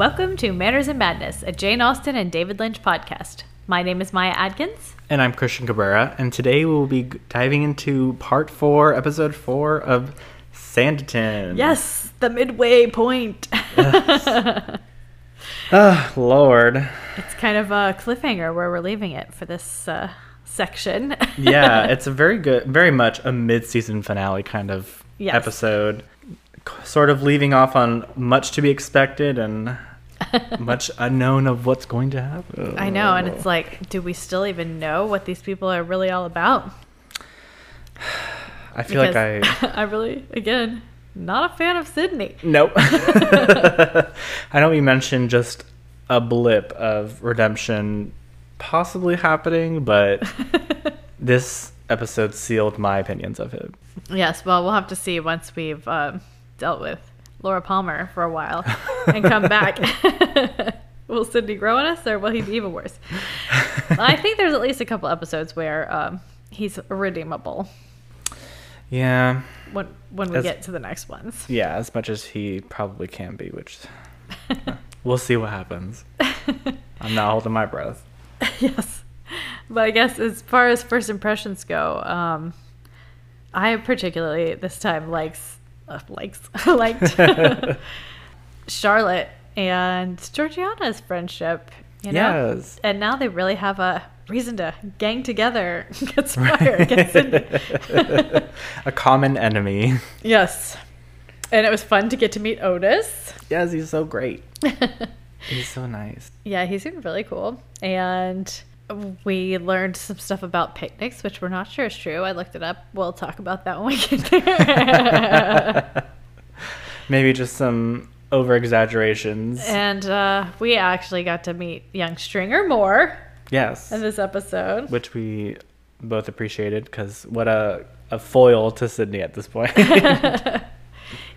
Welcome to Manners and Madness, a Jane Austen and David Lynch podcast. My name is Maya Adkins. And I'm Christian Cabrera, and today we will be diving into part four, episode four of Sanditon. Yes, the midway point. Ah, Lord. it's kind of a cliffhanger where we're leaving it for this uh, section. Yeah, it's a very good, very much a mid-season finale kind of Yes. episode, sort of leaving off on much to be expected and much unknown of what's going to happen. I know, and it's like, do we still even know what these people are really all about? I feel like I. I really, again, not a fan of Sidney. Nope. I know we mentioned just a blip of redemption possibly happening, but this episode sealed my opinions of him. Yes, well, we'll have to see once we've um, dealt with Laura Palmer for a while and come back. will Sidney grow on us, or will he be even worse? I think there's at least a couple episodes where um, he's redeemable Yeah. when when we As- get to the next ones. Yeah, as much as he probably can be, which we'll see what happens. I'm not holding my breath. yes, but I guess as far as first impressions go, um, I particularly this time likes uh, likes liked Charlotte and Georgiana's friendship. You know, Yes. and now they really have a reason to gang together, conspire against a common enemy. yes, and it was fun to get to meet Otis. Yes, he's so great. He's so nice. Yeah, he seemed really cool. And we learned some stuff about picnics, which we're not sure is true. I looked it up. We'll talk about that when we get there. Maybe just some over exaggerations. and uh, we actually got to meet young Stringer more yes. in this episode. which we both appreciated because what a, a foil to Sidney at this point.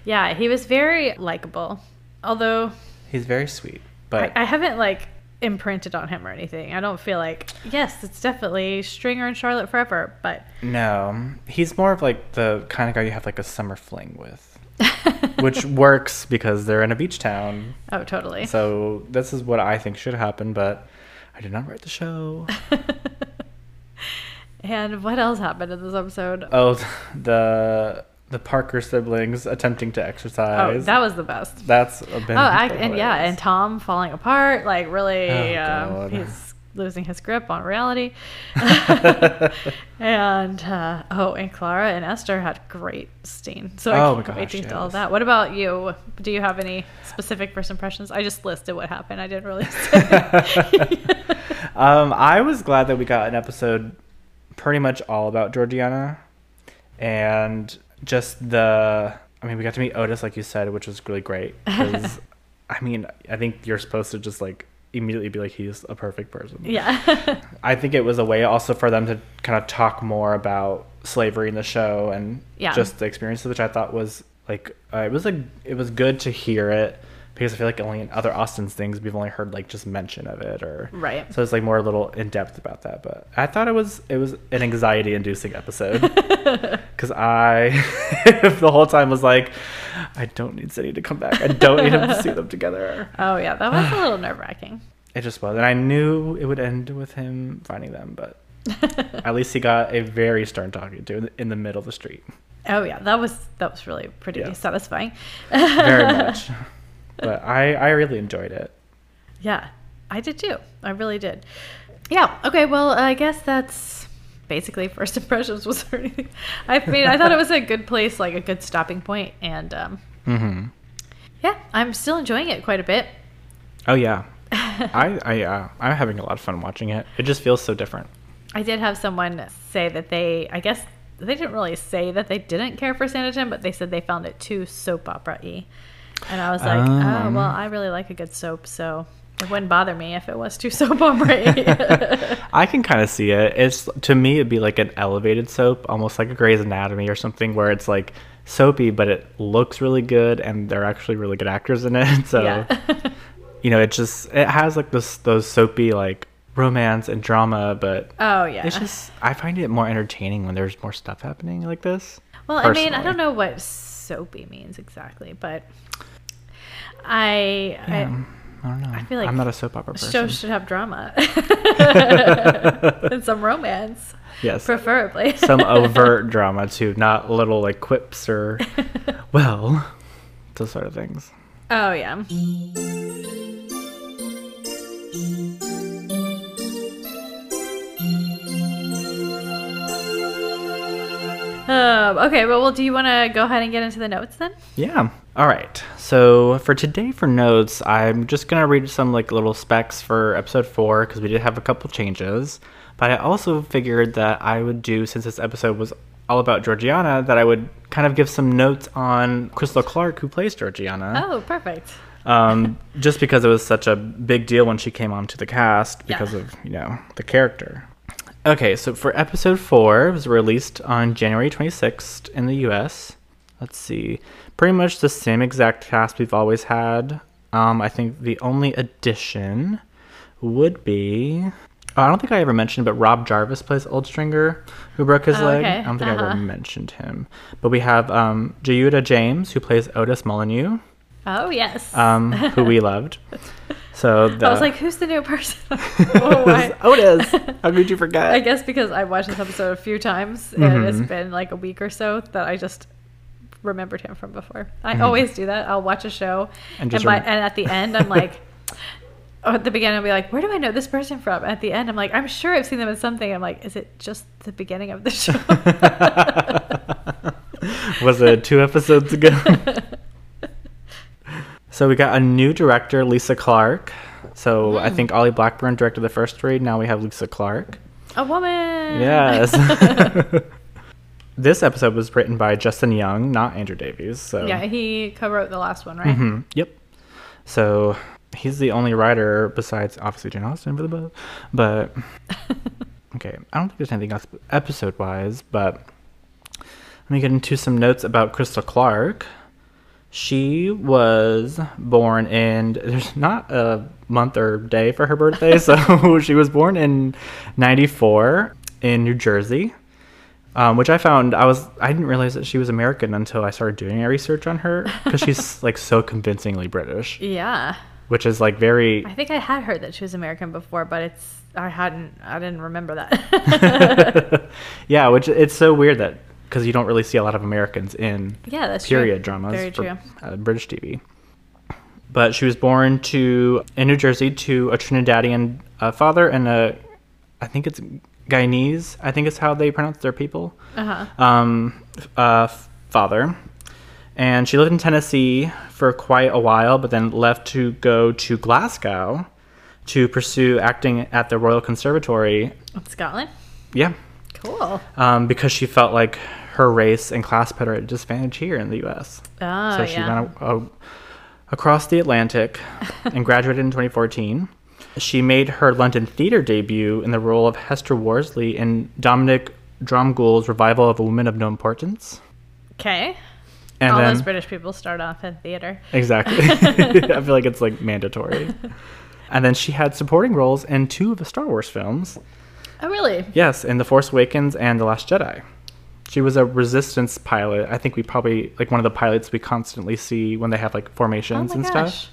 Yeah, he was very likable. Although He's very sweet, I, but I haven't like imprinted on him or anything. I don't feel like, yes, it's definitely Stringer and Charlotte forever, but no, he's more of like the kind of guy you have like a summer fling with, which works because they're in a beach town. oh, totally. So this is what I think should happen, but I did not write the show. and what else happened in this episode? Oh, the the Parker siblings attempting to exercise. Oh, exercise. that was the best. That's a been Oh, I, and yeah, and. Tom falling apart, like really, Oh, um, he's losing his grip on reality. and uh, oh, and Clara and Esther had great scene, so I Oh, can't my wait to gosh, to all that. What about you? Do you have any specific first impressions? I just listed what happened. I didn't really say. um, I was glad that we got an episode pretty much all about Georgiana and just the. I mean, we got to meet Otis, like you said, which was really great. 'cause, I mean, I think you're supposed to just like immediately be like, he's a perfect person. yeah. I think it was a way also for them to kind of talk more about slavery in the show and Yeah. just the experiences, which I thought was like uh, it was like it was good to hear it because I feel like only in other Austen's things we've only heard like just mention of it or Right. So it's like more a little in depth about that. But I thought it was it was an anxiety inducing episode because I the whole time was like I don't need Sidney to come back. I don't need him to see them together. oh yeah, that was a little nerve wracking. It just was. And I knew it would end with him finding them, but at least he got a very stern talking to in the, in the middle of the street. Oh yeah, that was that was really pretty Yeah. satisfying. Very much. But I, I really enjoyed it. Yeah, I did too. I really did. Yeah. Okay. Well, I guess that's basically first impressions. Was there anything? I mean, I thought it was a good place, like a good stopping point, and um, hmm yeah, I'm still enjoying it quite a bit. Oh, yeah. I, I, uh, I'm having a lot of fun watching it. It just feels so different. I did have someone say that they, I guess they didn't really say that they didn't care for Sanditon, but they said they found it too soap opera y. And I was like, oh, Um. well, I really like a good soap, so it wouldn't bother me if it was too soap opera I can kind of see it. It's to me, it'd be like an elevated soap, almost like a Grey's Anatomy or something, where it's like soapy, but it looks really good, and they're actually really good actors in it. So yeah. you know, it just it has like this those soapy like romance and drama, but oh, yeah. it's just I find it more entertaining when there's more stuff happening like this. Well, I mean, I don't know what soapy means exactly, but I, Yeah. I don't know. I feel like I'm not a soap opera person. Shows should have drama and some romance, yes. preferably. Some overt drama too, not little like quips or well, those sort of things. oh yeah. Um, okay, well, well, do you want to go ahead and get into the notes then? Yeah. All right. So for today for notes, I'm just gonna read some like little specs for episode four because we did have a couple changes. But I also figured that I would do since this episode was all about Georgiana, that I would kind of give some notes on Crystal Clarke, who plays Georgiana. Oh, perfect. Um, just because it was such a big deal when she came onto the cast because Yeah. of you know the character. Okay, so for episode four, it was released on January 26th in the U.S. Let's see, pretty much the same exact cast we've always had. Um, I think the only addition would be. oh, I don't think I ever mentioned, but Rob Jarvis plays Old Stringer, who broke his Oh, leg. okay. I don't think I Uh-huh. ever mentioned him. But we have um, Jyuddah Jaymes, who plays Otis Molyneux Oh yes. um, who we loved. So the, I was like, who's the new person? oh, why? Otis. How could you forget? I guess because I watched this episode a few times and it's Mhm. been like a week or so that I just remembered him from before. I Mhm. always do that. I'll watch a show And and, rem- and at the end I'm like, oh, at the beginning I'll be like, where do I know this person from? At the end I'm like, I'm sure I've seen them in something. I'm like, is it just the beginning of the show? Was it two episodes ago? So we got a new director, Lisa Clarke. So I Hmm. think Olly Blackburn directed the first three. Now we have Lisa Clarke. a woman. Yes. this episode was written by Justin Young, not Andrew Davies. So yeah, he co-wrote the last one, right? Mhm, Yep. So he's the only writer besides obviously Jane Austen for the book. But okay, I don't think there's anything else episode wise. But let me get into some notes about Crystal Clarke. She was born in there's not a month or day for her birthday, so she was born in '94 in New Jersey. Um, which I found I was I didn't realize that she was American until I started doing a research on her because she's like so convincingly British, Yeah. which is like very I think I had heard that she was American before, but it's I hadn't I didn't remember that. yeah, which it's so weird that because you don't really see a lot of Americans in yeah, that's period true. dramas Very for true. uh, British TV. But she was born to in New Jersey to a Trinidadian uh, father and a, I think it's Guyanese. I think is how they pronounce their people. Uh-huh. um, uh, father. And she lived in Tennessee for quite a while, but then left to go to Glasgow to pursue acting at the Royal Conservatory. Of Scotland. Yeah, Cool. um, because she felt like her race and class put her at a disadvantage here in the U.S. Oh, so she yeah. went a- a- across the Atlantic and graduated in 2014. She made her London theater debut in the role of Hester Worsley in Dominic Dromgoole's revival of A Woman of No Importance. Okay. And All then, those British people start off in theater. Exactly. I feel like it's like mandatory. And then she had supporting roles in two of the Star Wars films. Oh, really? Yes, in The Force Awakens and The Last Jedi. She was a resistance pilot. I think we probably like one of the pilots we constantly see when they have like Oh formations my and gosh. stuff.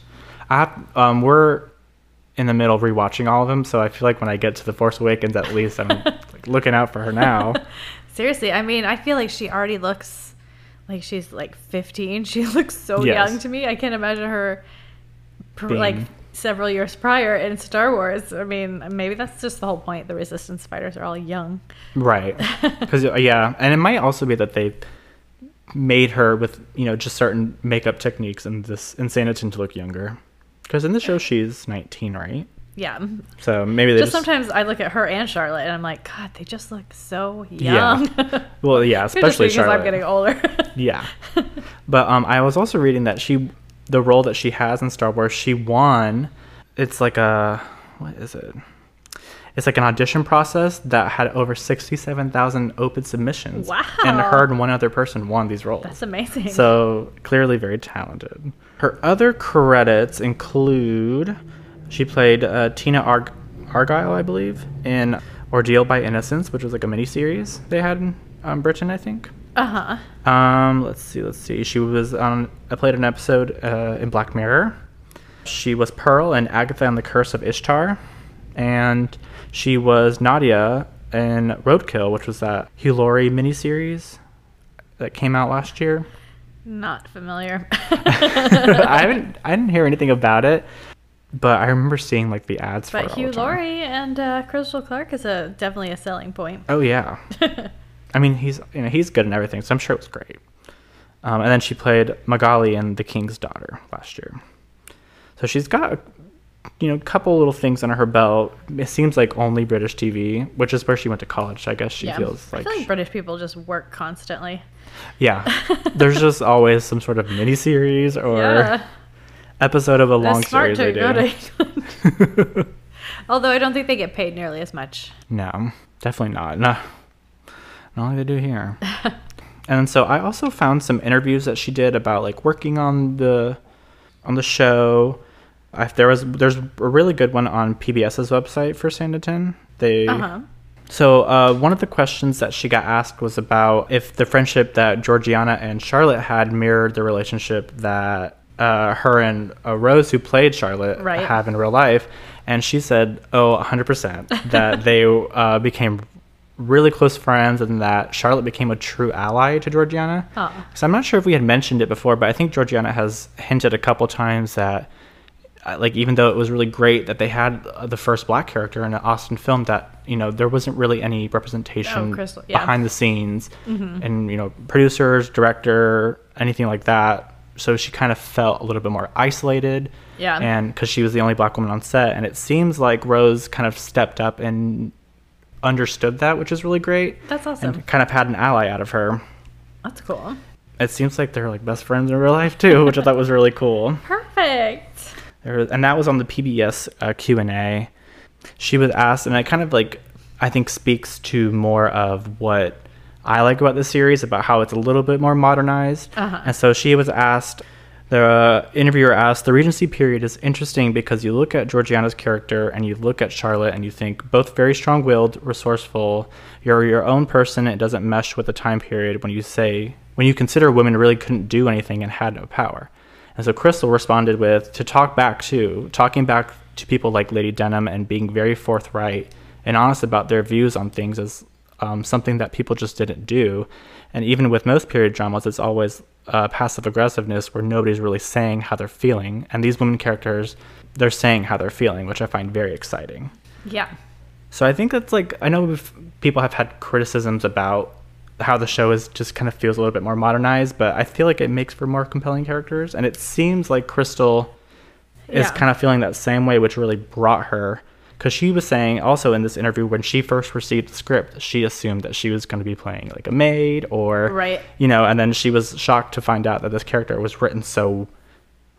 I um, we're in the middle of rewatching all of them, so I feel like when I get to The Force Awakens, at least I'm like looking out for her now. Seriously, I mean, I feel like she already looks like she's like 15. She looks so Yes. young to me. I can't imagine her Being- like several years prior in Star Wars. I mean, maybe that's just the whole point. The Resistance fighters are all young. Right. Because yeah, and it might also be that they made her with you know just certain makeup techniques and this and Sanditon to look younger. Because in the show she's 19, right? Yeah. So maybe they Just just, sometimes I look at her and Charlotte and I'm like, God, they just look so Yeah. young. well yeah, Could just especially because Charlotte. I'm getting older. Yeah. But um, I was also reading that she, the role that she has in Star Wars, she won. It's like a, what is it? It's like an audition process that had over 67,000 open submissions. And Wow. her and one other person won these roles. That's amazing. So clearly very talented. Her other credits include she played uh, Tina Arg- Argyle, I believe, in Ordeal by Innocence, which was like a miniseries they had in um, Britain, I think. Uh huh. Um, let's see, let's see. She was on. I played an episode uh, in Black Mirror. She was Pearl and Agatha and the Curse of Ishtar, and she was Nadia in Roadkill, which was that Hugh Laurie miniseries that came out last year. Not familiar. I haven't, I didn't hear anything about it, but I remember seeing like the ads for it. but all Hugh. Laurie and uh, Crystal Clarke is a definitely a selling point. Oh yeah. I mean, he's you know he's good in everything, so I'm sure it was great. Um, and then she played Magali in The King's Daughter last year. So she's got, you know, a couple little things under her belt. It seems like only British TV, which is where she went to college. I guess she yeah, feels like, I feel like British people just work constantly. yeah. There's just always some sort of miniseries or yeah, episode of a long series to they go do. Although I don't think they get paid nearly as much. No, definitely not. No, not like they do here. and so I also found some interviews that she did about like working on the on the show. I, there was there's a really good one on PBS's website for Sanditon. They Uh huh. so uh, one of the questions that she got asked was about if the friendship that Georgiana and Charlotte had mirrored the relationship that uh, her and uh, Rose, who played Charlotte, Right. have in real life. And she said, "Oh, 100%, that they uh, became really close friends, and that Charlotte became a true ally to Georgiana." Oh. So I'm not sure if we had mentioned it before, but I think Georgiana has hinted a couple times that, uh, like, even though it was really great that they had uh, the first black character in an Austen film, that you know there wasn't really any representation Oh, yeah. behind the scenes, and you know producers, director, anything like that. So she kind of felt a little bit more isolated, Yeah. and because she was the only black woman on set, and it seems like Rose kind of stepped up and understood that, which is really great, That's awesome. and kind of had an ally out of her That's cool. it seems like they're like best friends in real life too, which I thought was really cool. Perfect. There, and that was on the PBS uh, Q and A. She was asked, and it kind of like I think speaks to more of what I like about the series, about how it's a little bit more modernized. Uh-huh. And so she was asked. The interviewer asked, "The Regency period is interesting because you look at Georgiana's character and you look at Charlotte and you think both very strong-willed, resourceful. You're your own person. It doesn't mesh with the time period when you say when you consider women really couldn't do anything and had no power." And so Crystal responded with to talk back to talking back to people like Lady Denham and being very forthright and honest about their views on things is um, something that people just didn't do. And even with most period dramas, it's always uh, passive aggressiveness where nobody's really saying how they're feeling. And these women characters, they're saying how they're feeling, which I find very exciting. Yeah. So I think that's like I know people have had criticisms about how the show is just kind of feels a little bit more modernized, but I feel like it makes for more compelling characters, and it seems like Crystal is Yeah. kind of feeling that same way, which really brought her. Because she was saying also in this interview when she first received the script, she assumed that she was going to be playing like a maid or Right. you know, and then she was shocked to find out that this character was written so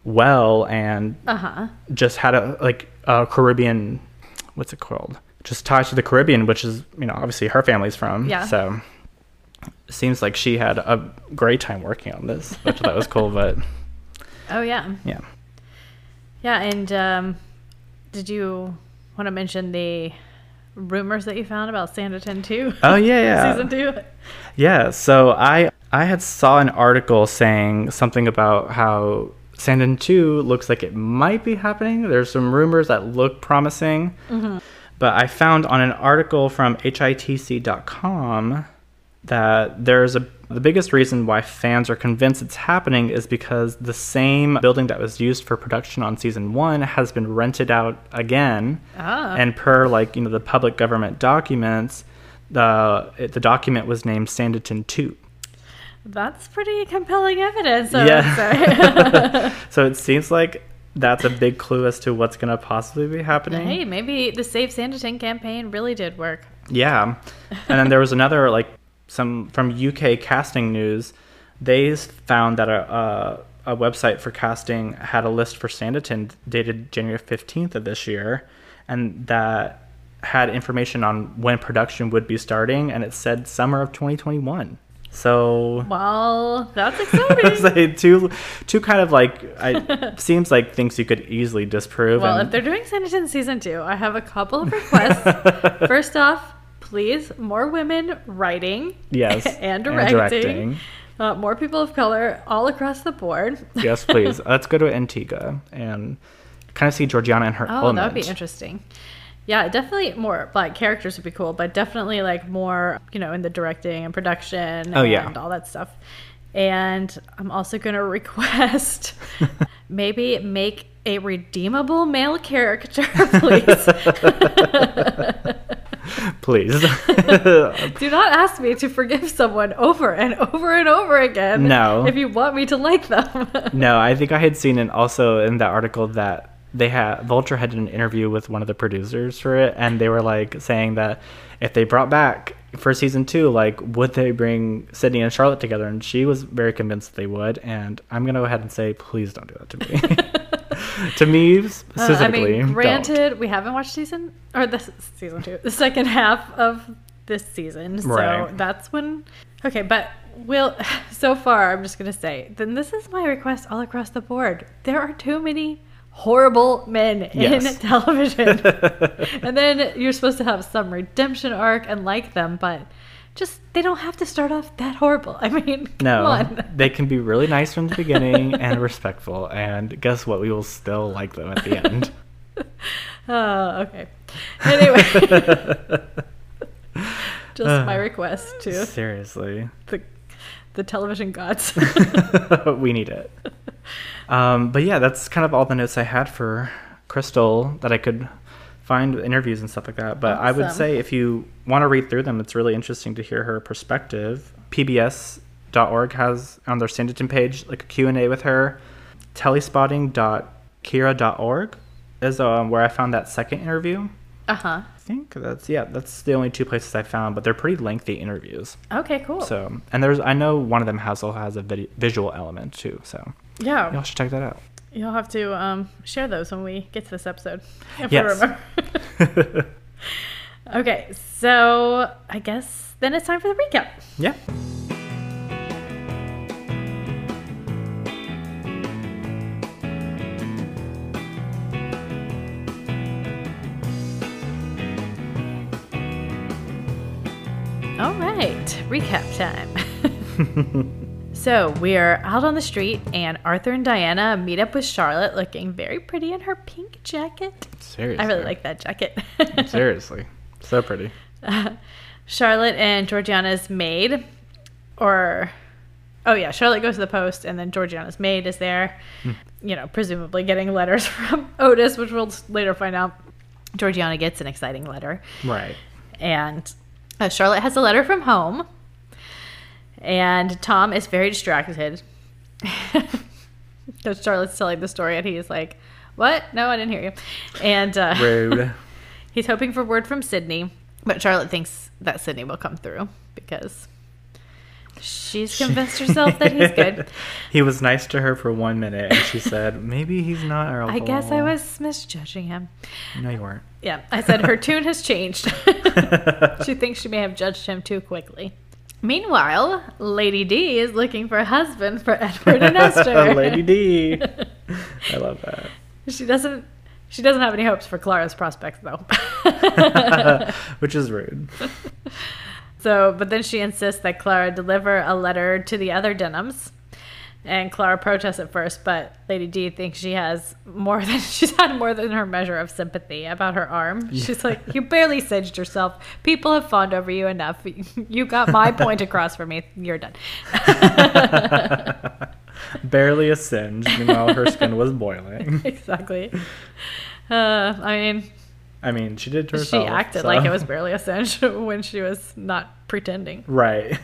well and Uh huh. just had a like a Caribbean, what's it called? Just ties to the Caribbean, which is you know obviously her family's from. Yeah. So seems like she had a great time working on this, which that was cool. But Oh yeah. yeah, Yeah, and um, did you want to mention the rumors that you found about Sanditon 2? Oh, yeah, yeah. Season 2? yeah. So I I had saw an article saying something about how Sanditon Two looks like it might be happening. There's some rumors that look promising. Mm-hmm. But I found on an article from hitc.com that there's a the biggest reason why fans are convinced it's happening is because the same building that was used for production on season 1 has been rented out again. Ah. And per like, you know, the public government documents, the it, the document was named Sanditon 2. That's pretty compelling evidence. I Yeah. would say. So it seems like that's a big clue as to what's going to possibly be happening. hey, maybe the Save Sanditon campaign really did work. Yeah. And then there was another like some from UK casting news. They found that a, a a website for casting had a list for Sanditon dated January 15th of this year and that had information on when production would be starting and it said summer of 2021. So Well, that's exciting. like two two kind of like I seems like things you could easily disprove well, and- if they're doing Sanditon season two, I have a couple of requests. First off, please, more women writing Yes, and and directing. directing. Uh, more people of color all across the board. yes, please. Let's go to Antigua and kind of see Georgiana and her Oh, element. that would be interesting. Yeah, definitely more like characters would be cool, but definitely like more, you know, in the directing and production Oh, and yeah. all that stuff. And I'm also going to request maybe make a redeemable male character, please. Please. Do not ask me to forgive someone over and over and over again. No. If you want me to like them. no, I think I had seen it also in that article that they had Vulture had an interview with one of the producers for it, and they were like saying that if they brought back for season two, like would they bring Sidney and Charlotte together? And she was very convinced they would. And I'm gonna go ahead and say, please don't do that to me. to me Uh, I specifically, mean, don't. granted, we haven't watched season or this season two, the second half of this season, so Right. that's when. Okay, but we'll. So far, I'm just gonna say, then this is my request all across the board. There are too many horrible men Yes. in television, and then you're supposed to have some redemption arc and like them, but just they don't have to start off that horrible. I mean, No, they can be really nice from the beginning and respectful, and guess what? We will still like them at the end. Oh, okay. Anyway, just my request to Seriously. the the television gods. we need it. Um, but yeah, that's kind of all the notes I had for Crystal that I could find interviews and stuff like that. But I would say if you want to read through them, it's really interesting to hear her perspective. PBS.org has on their Sanditon page like a Q&A with her. Telespotting.kira.org is um, where I found that second interview. uh huh. I think that's yeah, that's the only two places I found, but they're pretty lengthy interviews. Okay, cool. So, and there's I know one of them has also has a visual element too. So yeah, y'all should check that out. You'll have to um, share those when we get to this episode. If Yes. Remember. okay, so I guess then it's time for the recap. yeah. All right, recap time. so we are out on the street, and Arthur and Diana meet up with Charlotte, looking very pretty in her pink jacket. Seriously. I really like that jacket. Seriously. So pretty. Charlotte and Georgiana's maid, or oh yeah, Charlotte goes to the post, and then Georgiana's maid is there, you know, presumably getting letters from Otis, which we'll later find out. Georgiana gets an exciting letter, Right. and uh, Charlotte has a letter from home, and Tom is very distracted because Charlotte's telling the story, and he's like, "What? No, I didn't hear you," and uh, Rude. He's hoping for word from Sidney, but Charlotte thinks that Sidney will come through because she's convinced herself that he's good. he was nice to her for one minute, and she said, "Maybe he's not." Our I guess I was misjudging him. No, you weren't. Yeah, I said her tune has changed. she thinks she may have judged him too quickly. Meanwhile, Lady D is looking for a husband for Edward and Esther. Lady D. I love that. She doesn't. She doesn't have any hopes for Clara's prospects, though. Which is rude. So, but then she insists that Clara deliver a letter to the other Denhams. And Clara protests at first, but Lady D thinks she has more than she's had more than her measure of sympathy about her arm. She's like, "You barely singed yourself. People have fawned over you enough. You got my point across for me. You're done." Barely a singe. Meanwhile, her skin was boiling. exactly. Uh, I mean, I mean, she did to she acted so- like it was barely a singe when she was not pretending. right.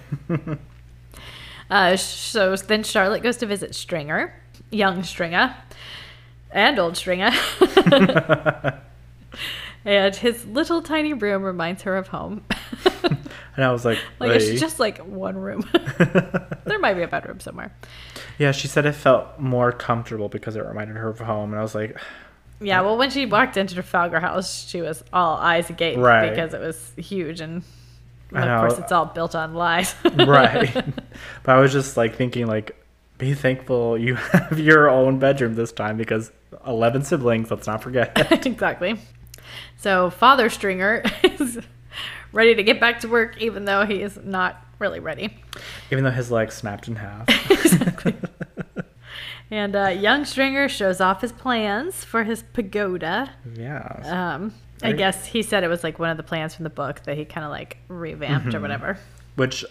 Uh, so then Charlotte goes to visit Stringer, young Stringer, and old Stringer. and his little tiny room reminds her of home. and I was like, like "Hey." it's just like one room. there might be a bedroom somewhere. yeah, she said it felt more comfortable because it reminded her of home, and I was like, Yeah, well, when she walked into Trafalgar House, she was all eyes agape Right. because it was huge, and I of course, it's all built on lies. right. but I was just like thinking, like, be thankful you have your own bedroom this time because eleven siblings. Let's not forget. exactly. So Father Stringer is ready to get back to work, even though he is not really ready. Even though his leg snapped in half. Exactly. And uh, young Stringer shows off his plans for his pagoda. Yeah. Um, I guess he said it was like one of the plans from the book that he kind of like revamped Mm-hmm. or whatever. Which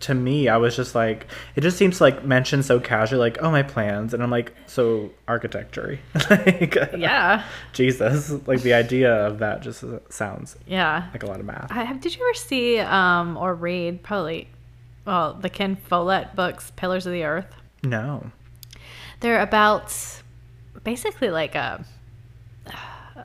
to me, I was just like, it just seems like mentioned so casually, like, oh, my plans. And I'm like, so architecture. like, Yeah, Jesus. Like the idea of that just sounds yeah. like a lot of math. I, have, did you ever see um, or read probably, well, the Ken Follett books, Pillars of the Earth? No. They're about basically like a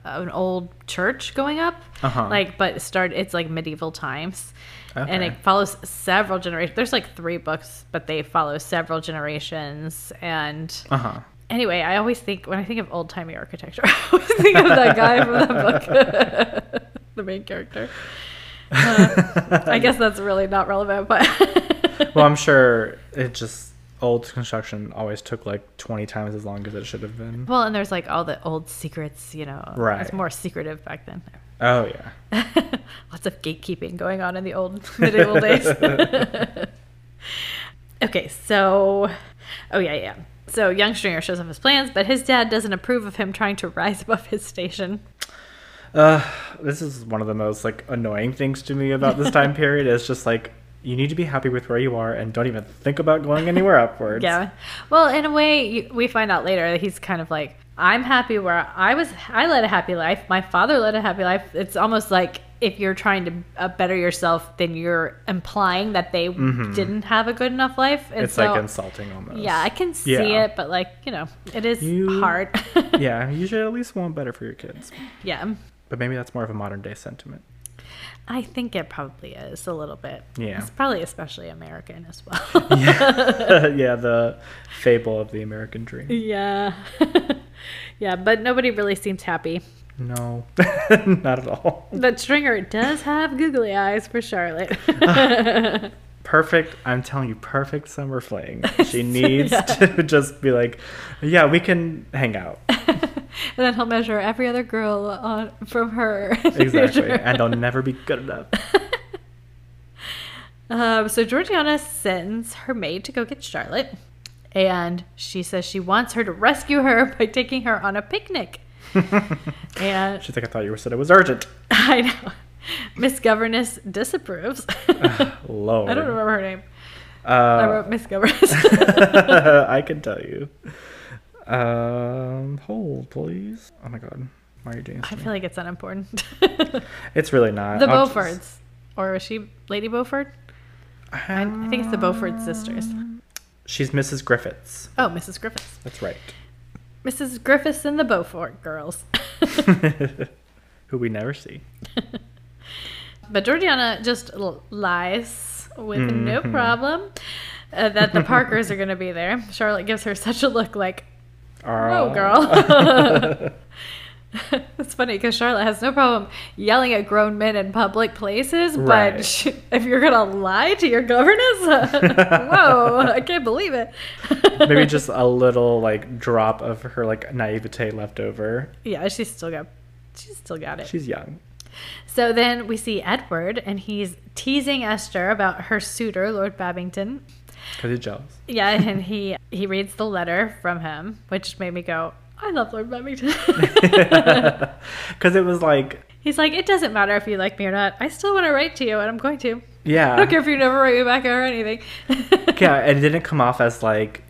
an old church going up, Uh-huh. like but start it's like medieval times, and it follows several generations. There's like three books, but they follow several generations. And Uh huh. anyway, I always think when I think of old timey architecture, I always think of that guy from that book, the main character. Uh, I guess that's really not relevant, but Well, I'm sure it just old construction always took like 20 times as long as it should have been. Well, and there's like all the old secrets, you know. Right. It's more secretive back then. Oh yeah. Lots of gatekeeping going on in the old medieval days. okay, so. Oh, yeah, yeah. So young Stringer shows off his plans, but his dad doesn't approve of him trying to rise above his station. Uh, this is one of the most like annoying things to me about this time period. It's just like you need to be happy with where you are and don't even think about going anywhere upwards. Yeah. Well, in a way, you, we find out later that he's kind of like, I'm happy where I was. I led a happy life. My father led a happy life. It's almost like if you're trying to uh, better yourself, then you're implying that they didn't have a good enough life. And Mm-hmm. It's so, like insulting almost. yeah, I can see Yeah. it, but like you know, it is You- hard. yeah, you should at least want better for your kids. yeah. But maybe that's more of a modern day sentiment. I think it probably is a little bit. Yeah. It's probably especially American as well. yeah, yeah, the fable of the American dream. yeah. yeah, but nobody really seems happy. No, not at all. But Stringer does have googly eyes for Charlotte. Perfect. I'm telling you, perfect summer fling. She needs to just be like, yeah, we can hang out. and then he'll measure every other girl on from her. Exactly. and I'll never be good enough. Um, so Georgiana sends her maid to go get Charlotte, and she says she wants her to rescue her by taking her on a picnic. and She's like, I thought you said it was urgent. I know Miss Governess disapproves. Lord. I don't remember her name. I Uh, wrote Miss Governess. I can tell you. Um, hold, please. Oh my god. Why are you doing this? I feel like it's unimportant. It's really not. the I'll just- Beauforts, or was she Lady Beaufort? I, I think it's the Beaufort sisters. She's Mrs. Griffiths. Oh, Mrs. Griffiths. That's right. Mrs. Griffiths and the Beaufort girls. Who we never see. But Georgiana just lies with no Mhm. problem uh, that the Parkers are going to be there. Charlotte gives her such a look like, "No, Oh, um, girl." it's funny because Charlotte has no problem yelling at grown men in public places, Right. but she, if you're going to lie to your governess, uh, whoa, I can't believe it. Maybe just a little like drop of her like naivete left over. yeah, she's still got, she's still got it. She's young. So then we see Edward, and he's teasing Esther about her suitor, Lord Babington. Because he's jealous. Yeah, and he he reads the letter from him, which made me go, "I love Lord Babington." Because it was like, He's like, "It doesn't matter if you like me or not. I still want to write to you, and I'm going to. yeah. I don't care if you never write me back or anything." yeah, and it didn't come off as like,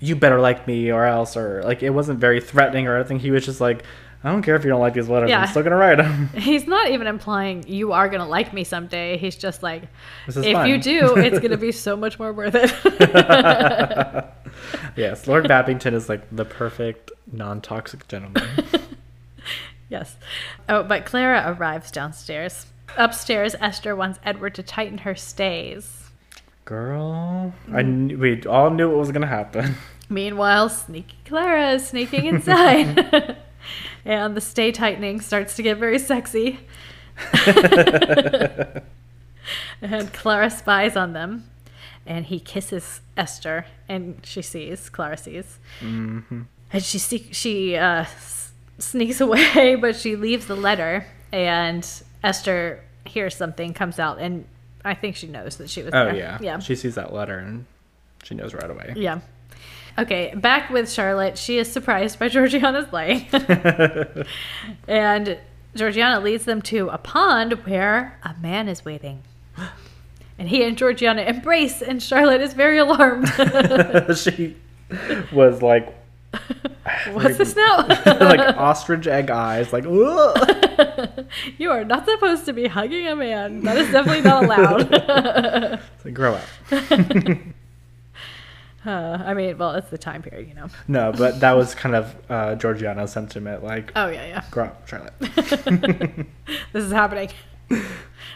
you better like me or else, or like it wasn't very threatening or anything. He was just like, I don't care if you don't like these letters, Yeah. I'm still gonna write them. He's not even implying you are gonna like me someday. He's just like, if fun. you do, it's gonna be so much more worth it. yes, Lord Babington is like the perfect non-toxic gentleman. Yes. Oh, but Clara arrives downstairs. Upstairs, Esther wants Edward to tighten her stays. Girl, I mm. kn- we all knew what was gonna happen. Meanwhile, sneaky Clara is sneaking inside. And the stay tightening starts to get very sexy. and Clara spies on them. And he kisses Esther, and she sees, Clara sees. hmm And she see, she uh, s- sneaks away, but she leaves the letter. And Esther hears something, comes out, and I think she knows that she was Oh there. yeah, Yeah. She sees that letter and she knows right away. Yeah. Okay, back with Charlotte. She is surprised by Georgiana's laying. and Georgiana leads them to a pond where a man is waiting. And he and Georgiana embrace, and Charlotte is very alarmed. she was like, What's this now? like ostrich egg eyes, like, you are not supposed to be hugging a man. That is definitely not allowed. It's like, grow up. Uh, I mean, well, it's the time period, you know. No, but that was kind of uh, Georgiana's sentiment, like, Oh, yeah, yeah. grow up, Charlotte. This is happening.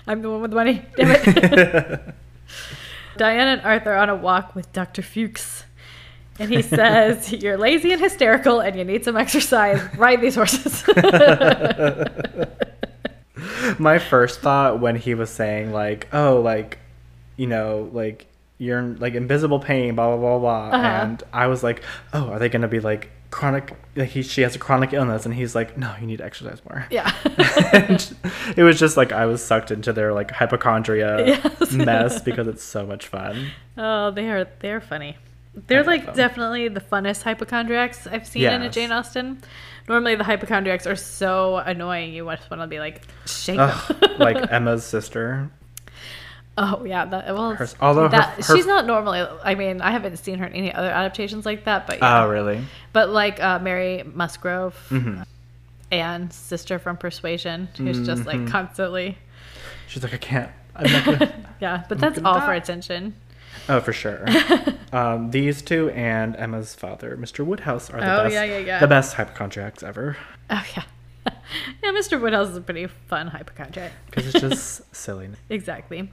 I'm the one with the money. Damn it. Diana and Arthur are on a walk with Dr. Fuchs. And he says, You're lazy and hysterical and you need some exercise. Ride these horses. My first thought when he was saying, like, oh, like, you know, like, you're in, like invisible pain, blah, blah, blah, blah. Uh-huh. And I was like, oh, are they going to be like chronic, like, he, she has a chronic illness? And he's like, no, you need to exercise more. yeah. and it was just like I was sucked into their like hypochondria Yes. mess because it's so much fun. Oh, they are they're funny. They're like them. definitely the funnest hypochondriacs I've seen in a Jane Austen. Normally the hypochondriacs are so annoying you just want to be like shake Ugh, them. like Emma's sister. Oh yeah, that well Her- although that, her- she's not normally I mean, I haven't seen her in any other adaptations like that, but yeah. Oh, really? But like uh, Mary Musgrove, hmm Anne's sister from Persuasion, who's just like Mhm. constantly She's like, I can't. I'm not gonna. Yeah, but I'm that's all for attention. oh, for sure. um, these two and Emma's father, Mr. Woodhouse, are the Oh, best. yeah, yeah, yeah. The best hypochondriacs ever Oh yeah. yeah, Mr. Woodhouse is a pretty fun hypochondriac. because it's just silly. Exactly.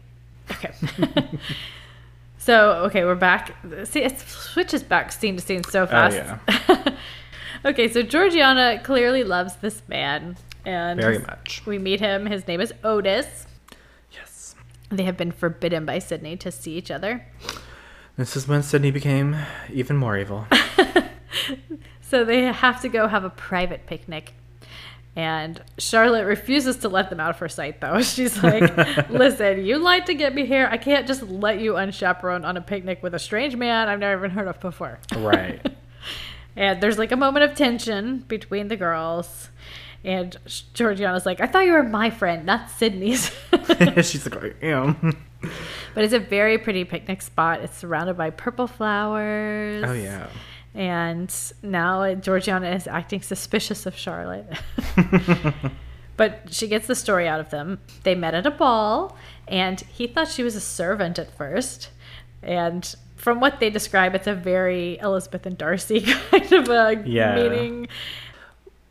Okay. so, okay, we're back. See, it switches back scene to scene so oh, fast. yeah. okay, so Georgiana clearly loves this man. And Very much. we meet him. His name is Otis. Yes. They have been forbidden by Sidney to see each other. This is when Sidney became even more evil. So they have to go have a private picnic. And Charlotte refuses to let them out of her sight, though. She's like, listen, you lied to get me here. I can't just let you unchaperoned on a picnic with a strange man I've never even heard of before. right. And there's like a moment of tension between the girls. And Georgiana's like, I thought you were my friend, not Sidney's. She's like, I am. but it's a very pretty picnic spot. It's surrounded by purple flowers. Oh, yeah. And now Georgiana is acting suspicious of Charlotte. but she gets the story out of them. They met at a ball, and he thought she was a servant at first. And from what they describe, it's a very Elizabeth and Darcy kind of a Yeah. meeting.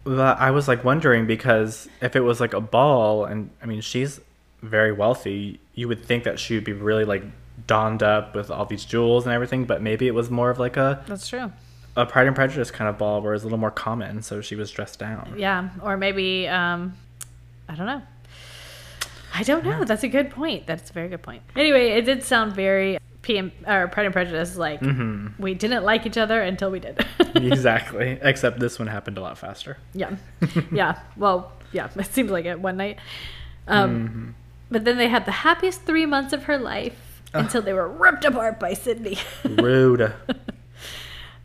Well, I was like wondering because if it was like a ball, and I mean, she's very wealthy, you would think that she would be really like donned up with all these jewels and everything, but maybe it was more of like a, That's true. A Pride and Prejudice kind of ball where it's a little more common, so she was dressed down. Yeah. Or maybe, um, I don't know. I don't know. That's a good point. That's a very good point. Anyway, it did sound very PM or Pride and Prejudice like hmm we didn't like each other until we did. exactly. Except this one happened a lot faster. Yeah. yeah. Well, yeah, it seems like it one night. Um, Mhm. But then they had the happiest three months of her life until they were ripped apart by Sidney. Rude.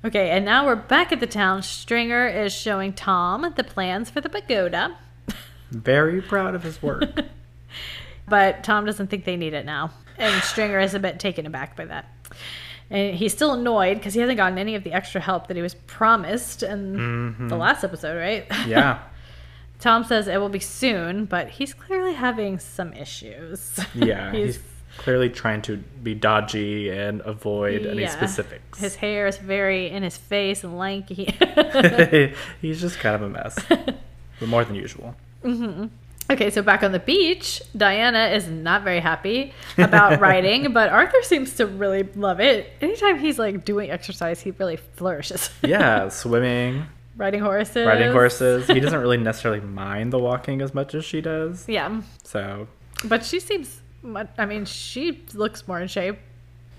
Okay, and now we're back at the town. Stringer is showing Tom the plans for the pagoda, Very proud of his work. but Tom doesn't think they need it now. And Stringer is a bit taken aback by that. And he's still annoyed because he hasn't gotten any of the extra help that he was promised in Mhm. the last episode, right? yeah. Tom says it will be soon, but he's clearly having some issues. Yeah. he's, he's clearly trying to be dodgy and avoid any specifics. His hair is very in his face and lanky. he's just kind of a mess. but more than usual. Mm-hmm. okay, so back on the beach, Diana is not very happy about riding, but Arthur seems to really love it. Anytime he's like doing exercise, he really flourishes. Yeah, swimming, riding horses. riding horses. He doesn't really necessarily mind the walking as much as she does. Yeah, So, but she seems. Much- I mean, she looks more in shape.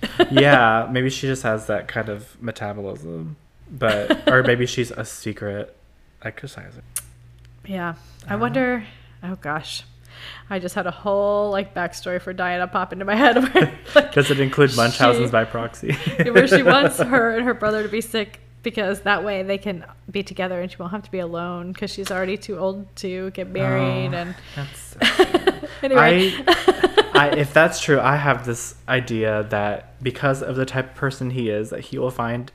yeah, maybe she just has that kind of metabolism. But or maybe she's a secret exerciser. Yeah, I Uh-huh. wonder. Oh gosh, I just had a whole like backstory for Diana pop into my head. Where, like, Does it include Munchausen's she- by proxy? where she wants her and her brother to be sick because that way they can be together and she won't have to be alone because she's already too old to get married Oh, and That's anyway I, I, if that's true, I have this idea that because of the type of person he is, that he will find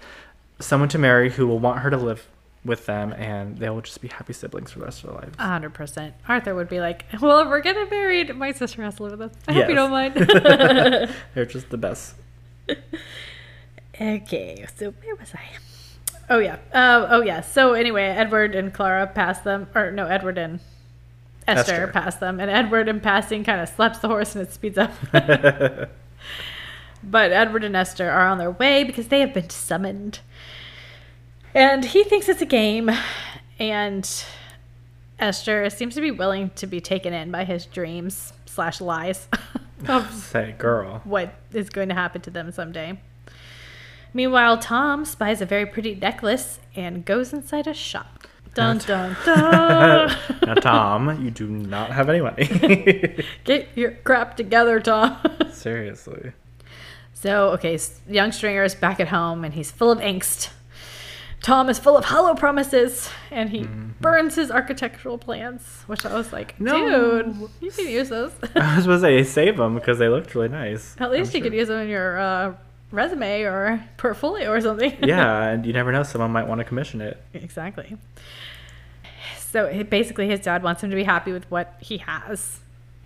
someone to marry who will want her to live with them, and they will just be happy siblings for the rest of their lives. A hundred percent. Arthur would be like, "Well, if we're getting married, my sister has to live with us. I hope you don't mind." They're just the best. okay, so where was I? Oh yeah. Uh, oh yeah. So anyway, Edward and Clara pass them, or no, Edward and Esther, Esther. pass them, and Edward in passing kind of slaps the horse and it speeds up. but Edward and Esther are on their way because they have been summoned, and he thinks it's a game, and Esther seems to be willing to be taken in by his dreams slash lies of Say, girl. what is going to happen to them someday. Meanwhile, Tom spies a very pretty necklace and goes inside a shop. Dun dun dun! now, Tom, you do not have any money. Get your crap together, Tom. Seriously. so, okay, young Stringer is back at home and he's full of angst. Tom is full of hollow promises and he burns his architectural plans, which I was like, No. dude, you can use those. I was supposed to say save them because they looked really nice. At least I'm you could use them in your uh, resume or portfolio or something. Yeah, and you never know, someone might want to commission it. Exactly. So basically, his dad wants him to be happy with what he has,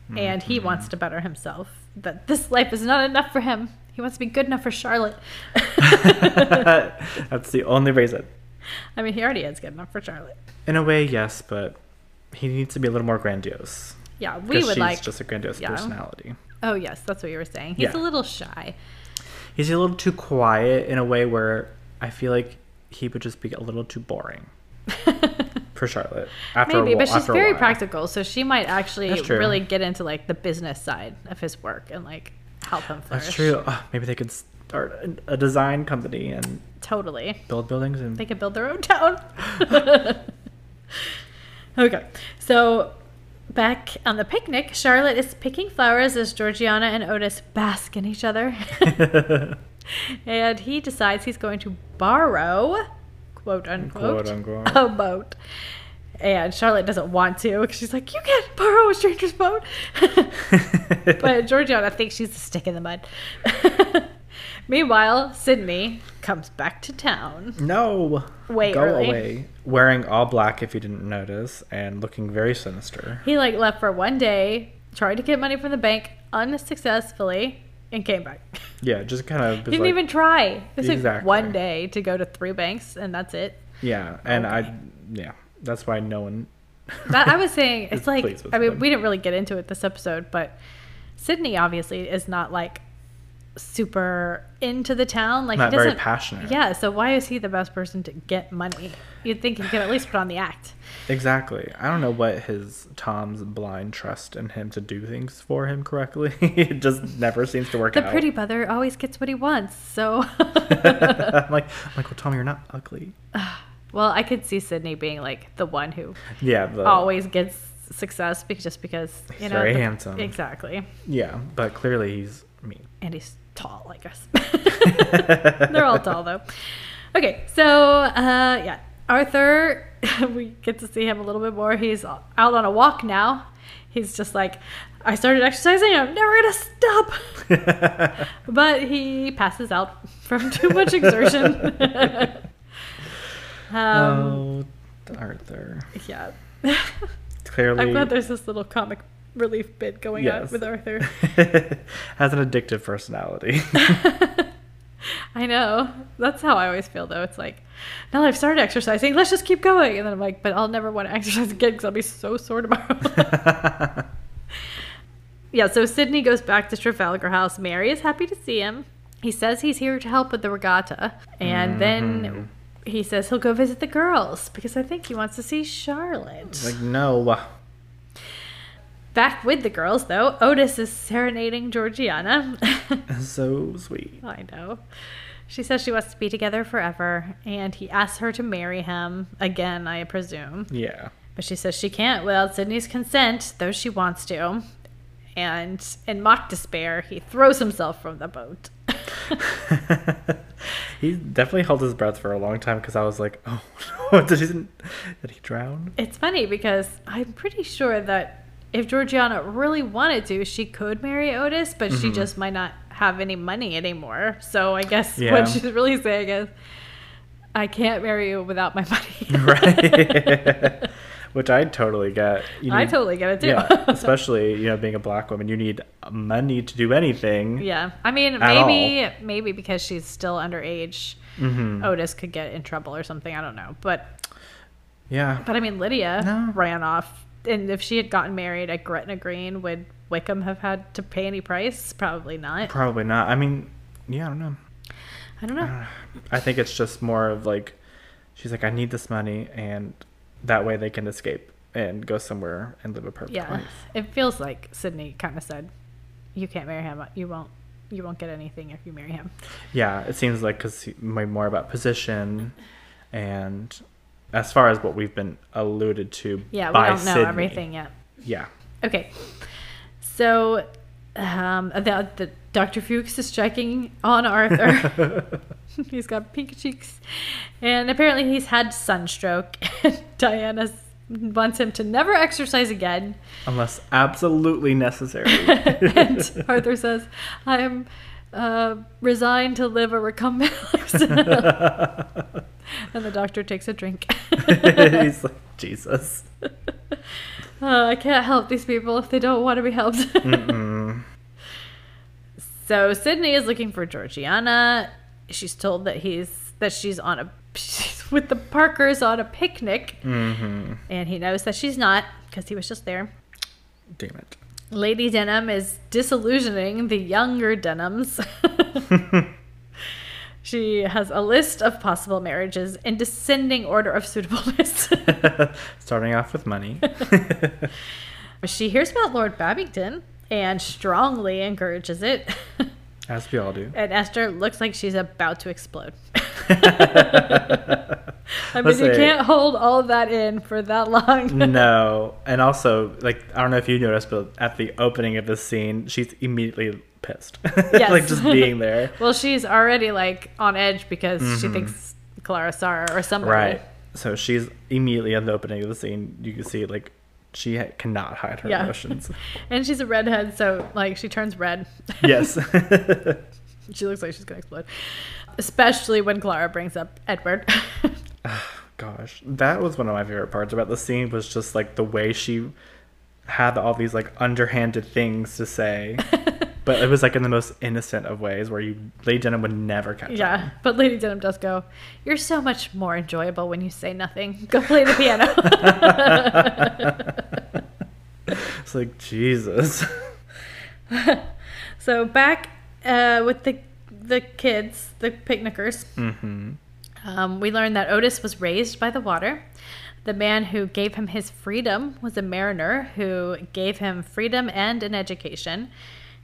mm-hmm. and he wants to better himself. That this life is not enough for him. He wants to be good enough for Charlotte. That's the only reason. I mean, he already is good enough for Charlotte. In a way, yes, but he needs to be a little more grandiose. Yeah, we would she's like. just a grandiose yeah. personality. oh yes, that's what you were saying. He's Yeah. a little shy. He's a little too quiet in a way where I feel like he would just be a little too boring for Charlotte. After Maybe, a, but she's very practical, so she might actually really get into like the business side of his work and like help him flourish. That's true. Oh, maybe they could start a- a design company and Totally. build buildings and They could build their own town. okay. So back on the picnic, Charlotte is picking flowers as Georgiana and Otis bask in each other. and he decides he's going to borrow, quote unquote, Quote, unquote. a boat. And Charlotte doesn't want to because she's like, You can't borrow a stranger's boat. but Georgiana thinks she's a stick in the mud. Meanwhile, Sidney comes back to town. no. Way Go early. away. Wearing all black if you didn't notice and looking very sinister. He like left for one day, tried to get money from the bank unsuccessfully, and came back. Yeah, just kind of. Didn't like- even try. It was like Exactly. one day to go to three banks, and that's it. Yeah, and Okay. I. Yeah, that's why no one. That I was saying, it's like I mean, we didn't really get into it this episode, but Sidney obviously is not like super into the town. Like Not he very doesn't. passionate. Yeah, so why is he the best person to get money? You'd think he could at least put on the act. Exactly. I don't know what his Tom's blind trust in him to do things for him correctly. it just never seems to work The out. The pretty brother always gets what he wants, so. I'm like, I'm like, well, Tom, you're not ugly. well, I could see Sidney being like the one who Yeah, the, always gets success because just because you He's know very the- handsome. exactly Yeah, but clearly he's mean. and he's tall i guess. They're all tall though. Okay so uh yeah arthur we get to see him a little bit more. He's out on a walk now. He's just like i started exercising i'm never gonna stop. But he passes out from too much exertion. Um oh, Arthur. yeah. Clearly i'm glad there's this little comic relief bit going on with arthur has an addictive personality. I know. That's how I always feel, though. It's like, now that I've started exercising, let's just keep going. And then I'm like, but I'll never want to exercise again because I'll be so sore tomorrow. yeah, so Sidney goes back to Trafalgar House. Mary is happy to see him. He says he's here to help with the regatta. And then mm-hmm. he says he'll go visit the girls because I think he wants to see Charlotte. like, no. Back with the girls, though, Otis is serenading Georgiana. So sweet. I know. She says she wants to be together forever, and he asks her to marry him again, I presume. Yeah. But she says she can't without Sidney's consent, though she wants to. And in mock despair, he throws himself from the boat. he definitely held his breath for a long time because I was like, oh, no, did he, did he drown? It's funny because I'm pretty sure that if Georgiana really wanted to, she could marry Otis, but she Mhm. just might not have any money anymore. So I guess Yeah. what she's really saying is, I can't marry you without my money. right. Which I totally get. You I need- totally get it too. Yeah, especially you know being a black woman, you need money to do anything. Yeah, I mean, maybe maybe because she's still underage, hmm Otis could get in trouble or something. I don't know, but Yeah. but I mean, Lydia No. ran off, and if she had gotten married at Gretna Green, would Wickham have had to pay any price? Probably not. Probably not. I mean, yeah, I don't know. I don't know. Uh, I think it's just more of like, she's like, I need this money, and that way they can escape and go somewhere and live a perfect Yeah, life. it feels like Sidney kind of said, "You can't marry him. You won't. You won't get anything if you marry him." Yeah, it seems like because more about position, and as far as what we've been alluded to Yeah, we don't know Sidney. everything yet. Yeah. Okay, so um, the, the Dr. Fuchs is checking on Arthur. he's got pink cheeks, and apparently he's had sunstroke. And Diana wants him to never exercise again, Unless absolutely necessary. and Arthur says, "I am uh, resigned to live a recumbent lifestyle." and the doctor takes a drink. He's like, Jesus. Uh, I can't help these people if they don't want to be helped. So Sidney is looking for Georgiana. She's told that he's that she's on a she's with the Parkers on a picnic, Mm-hmm. and he knows that she's not because he was just there. Damn it. Lady Denham is disillusioning the younger Denhams. She has a list of possible marriages in descending order of suitableness. Starting off with money. she hears about Lord Babington and strongly encourages it. As we all do. And Esther looks like she's about to explode. I mean, Let's you say- can't hold all of that in for that long. no. And also, like, I don't know if you noticed, but at the opening of this scene, she's immediately pissed. Yes. like, just being there. well, she's already like on edge because she Mhm. thinks Clara saw her or somebody. Right. So she's immediately at the opening of the scene. You can see, like, she ha- cannot hide her Yeah. emotions. And she's a redhead, so like she turns red. yes. she looks like she's gonna explode. Especially when Clara brings up Edward. Gosh, that was one of my favorite parts about the scene was just like the way she had all these like underhanded things to say, but it was like in the most innocent of ways where you Lady Denham would never catch yeah, but Lady Denham does go, You're so much more enjoyable when you say nothing. Go play the piano. It's like Jesus. so back uh, with the the kids, the picnickers, hmm um, we learned that Otis was raised by the water. The man who gave him his freedom was a mariner who gave him freedom and an education,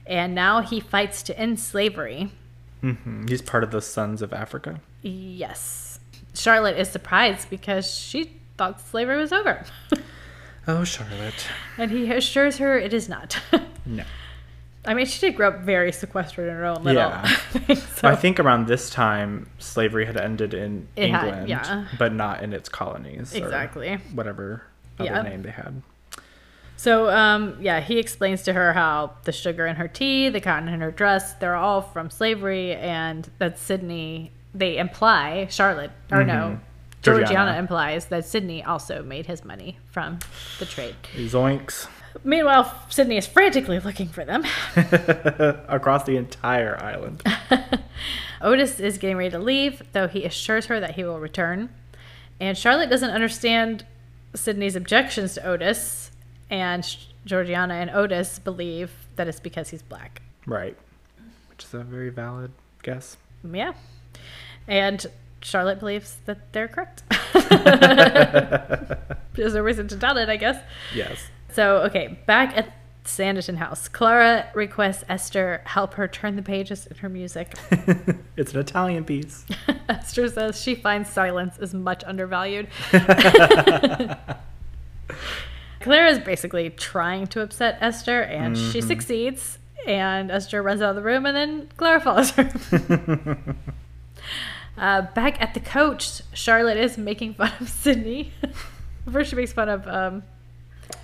and now he fights to end slavery. hmm He's part of the Sons of Africa. Yes, Charlotte is surprised because she thought slavery was over, Oh, Charlotte. and he assures her it is not. No. I mean, she did grow up very sequestered in her own little. Yeah. so. I think around this time slavery had ended in It had, England, yeah. but not in its colonies. or Exactly. Whatever other Yeah. name they had. So, um, yeah, he explains to her how the sugar in her tea, the cotton in her dress, they're all from slavery, and that Sidney, they imply, Charlotte, or no, Mhm. Georgiana. Georgiana. implies that Sidney also made his money from the trade. Zoinks. Meanwhile, Sidney is frantically looking for them. Across the entire island. Otis is getting ready to leave, though he assures her that he will return. And Charlotte doesn't understand Sidney's objections to Otis, and Georgiana and Otis believe that it's because he's black. Right. Which is a very valid guess. Yeah. And Charlotte believes that they're correct. There's no reason to doubt it, I guess. Yes. So, okay, back at Sanditon House, Clara requests Esther help her turn the pages in her music. it's an Italian piece. Esther says she finds silence is much undervalued. Claire is basically trying to upset Esther, and she succeeds. And Esther runs out of the room, and then Clara follows her. uh, back at the coach, Charlotte is making fun of Sidney. First, she makes fun of um,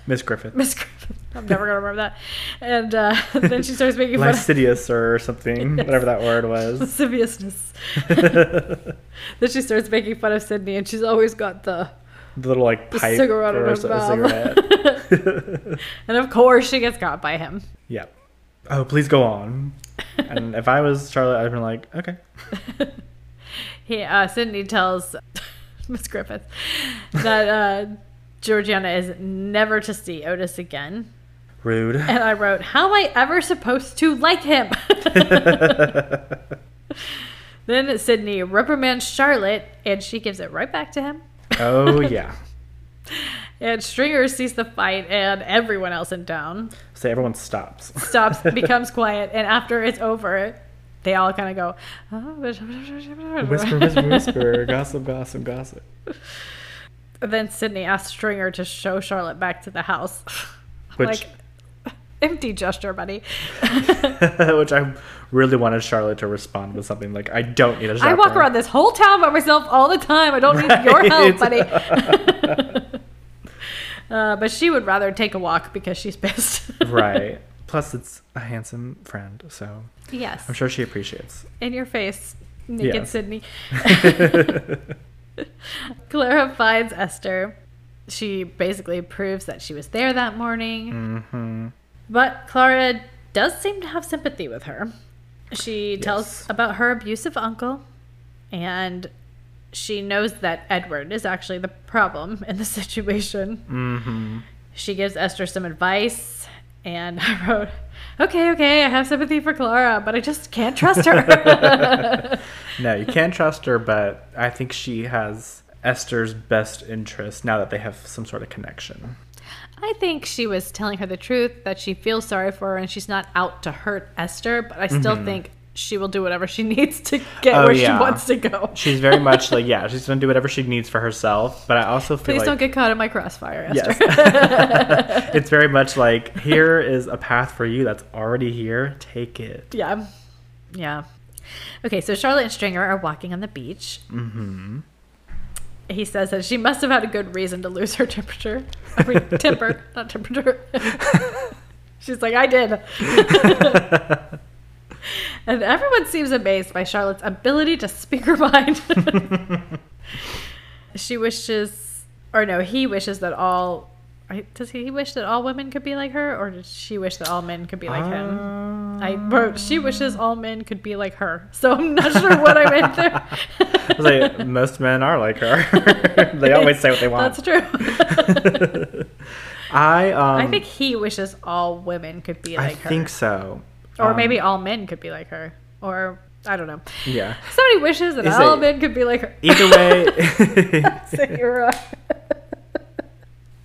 Miss Griffith. Miss Griffin. I'm never gonna remember that. And uh, then she starts making fun of Lascivious or something, Yes. whatever that word was. lasciviousness. then she starts making fun of Sidney, and she's always got the The little like pipe cigarette or her a c- a cigarette. and of course, she gets caught by him. yeah. Oh, please go on. And if I was Charlotte, I'd been like, okay. He, uh, Sidney tells Miss Griffith that uh, Georgiana is never to see Otis again. Rude. And I wrote, How am I ever supposed to like him? then Sidney reprimands Charlotte, and she gives it right back to him. Oh yeah. And Stringer sees the fight, and everyone else in town So everyone stops. stops, becomes quiet, and after it's over, they all kind of go, oh, whisper, whisper, whisper. gossip, gossip, gossip. Then Sidney asks Stringer to show Charlotte back to the house. Which- like, empty gesture, buddy. Which I really wanted Charlotte to respond with something like, I don't need a chaperone. I walk around this whole town by myself all the time. I don't need your help, buddy. uh, but she would rather take a walk because she's pissed. right. Plus, it's a handsome friend, so yes. I'm sure she appreciates. In your face, naked Yes. Sidney. Clara finds Esther. She basically proves that she was there that morning. hmm But Clara does seem to have sympathy with her. She tells about her abusive uncle, and she knows that Edward is actually the problem in the situation. hmm She gives Esther some advice, and I wrote, Okay, okay, I have sympathy for Clara, but I just can't trust her. No, you can't trust her, but I think she has Esther's best interest now that they have some sort of connection. I think she was telling her the truth, that she feels sorry for her, and she's not out to hurt Esther, but I still think she will do whatever she needs to get Mm-hmm. Oh, where yeah. she wants to go. She's very much like, yeah, she's going to do whatever she needs for herself, but I also feel Please like. don't get caught in my crossfire, Esther. Yes. it's very much like, here is a path for you that's already here. Take it. Yeah. Yeah. Okay, so Charlotte and Stringer are walking on the beach. hmm He says that she must have had a good reason to lose her temperature. I mean, temper, not temperature. She's like, I did. and everyone seems amazed by Charlotte's ability to speak her mind. she wishes, or no, he wishes that all. Right, Does he wish that all women could be like her, or does she wish that all men could be like him? I wrote, she wishes all men could be like her. So I'm not sure what I meant there. I was like, most men are like her. they always say what they want. That's true. I um, I think he wishes all women could be I like her. I think so. Or Um, maybe all men could be like her. Or I don't know. Yeah. Somebody wishes that all it- men could be like her. Either way, So you're right.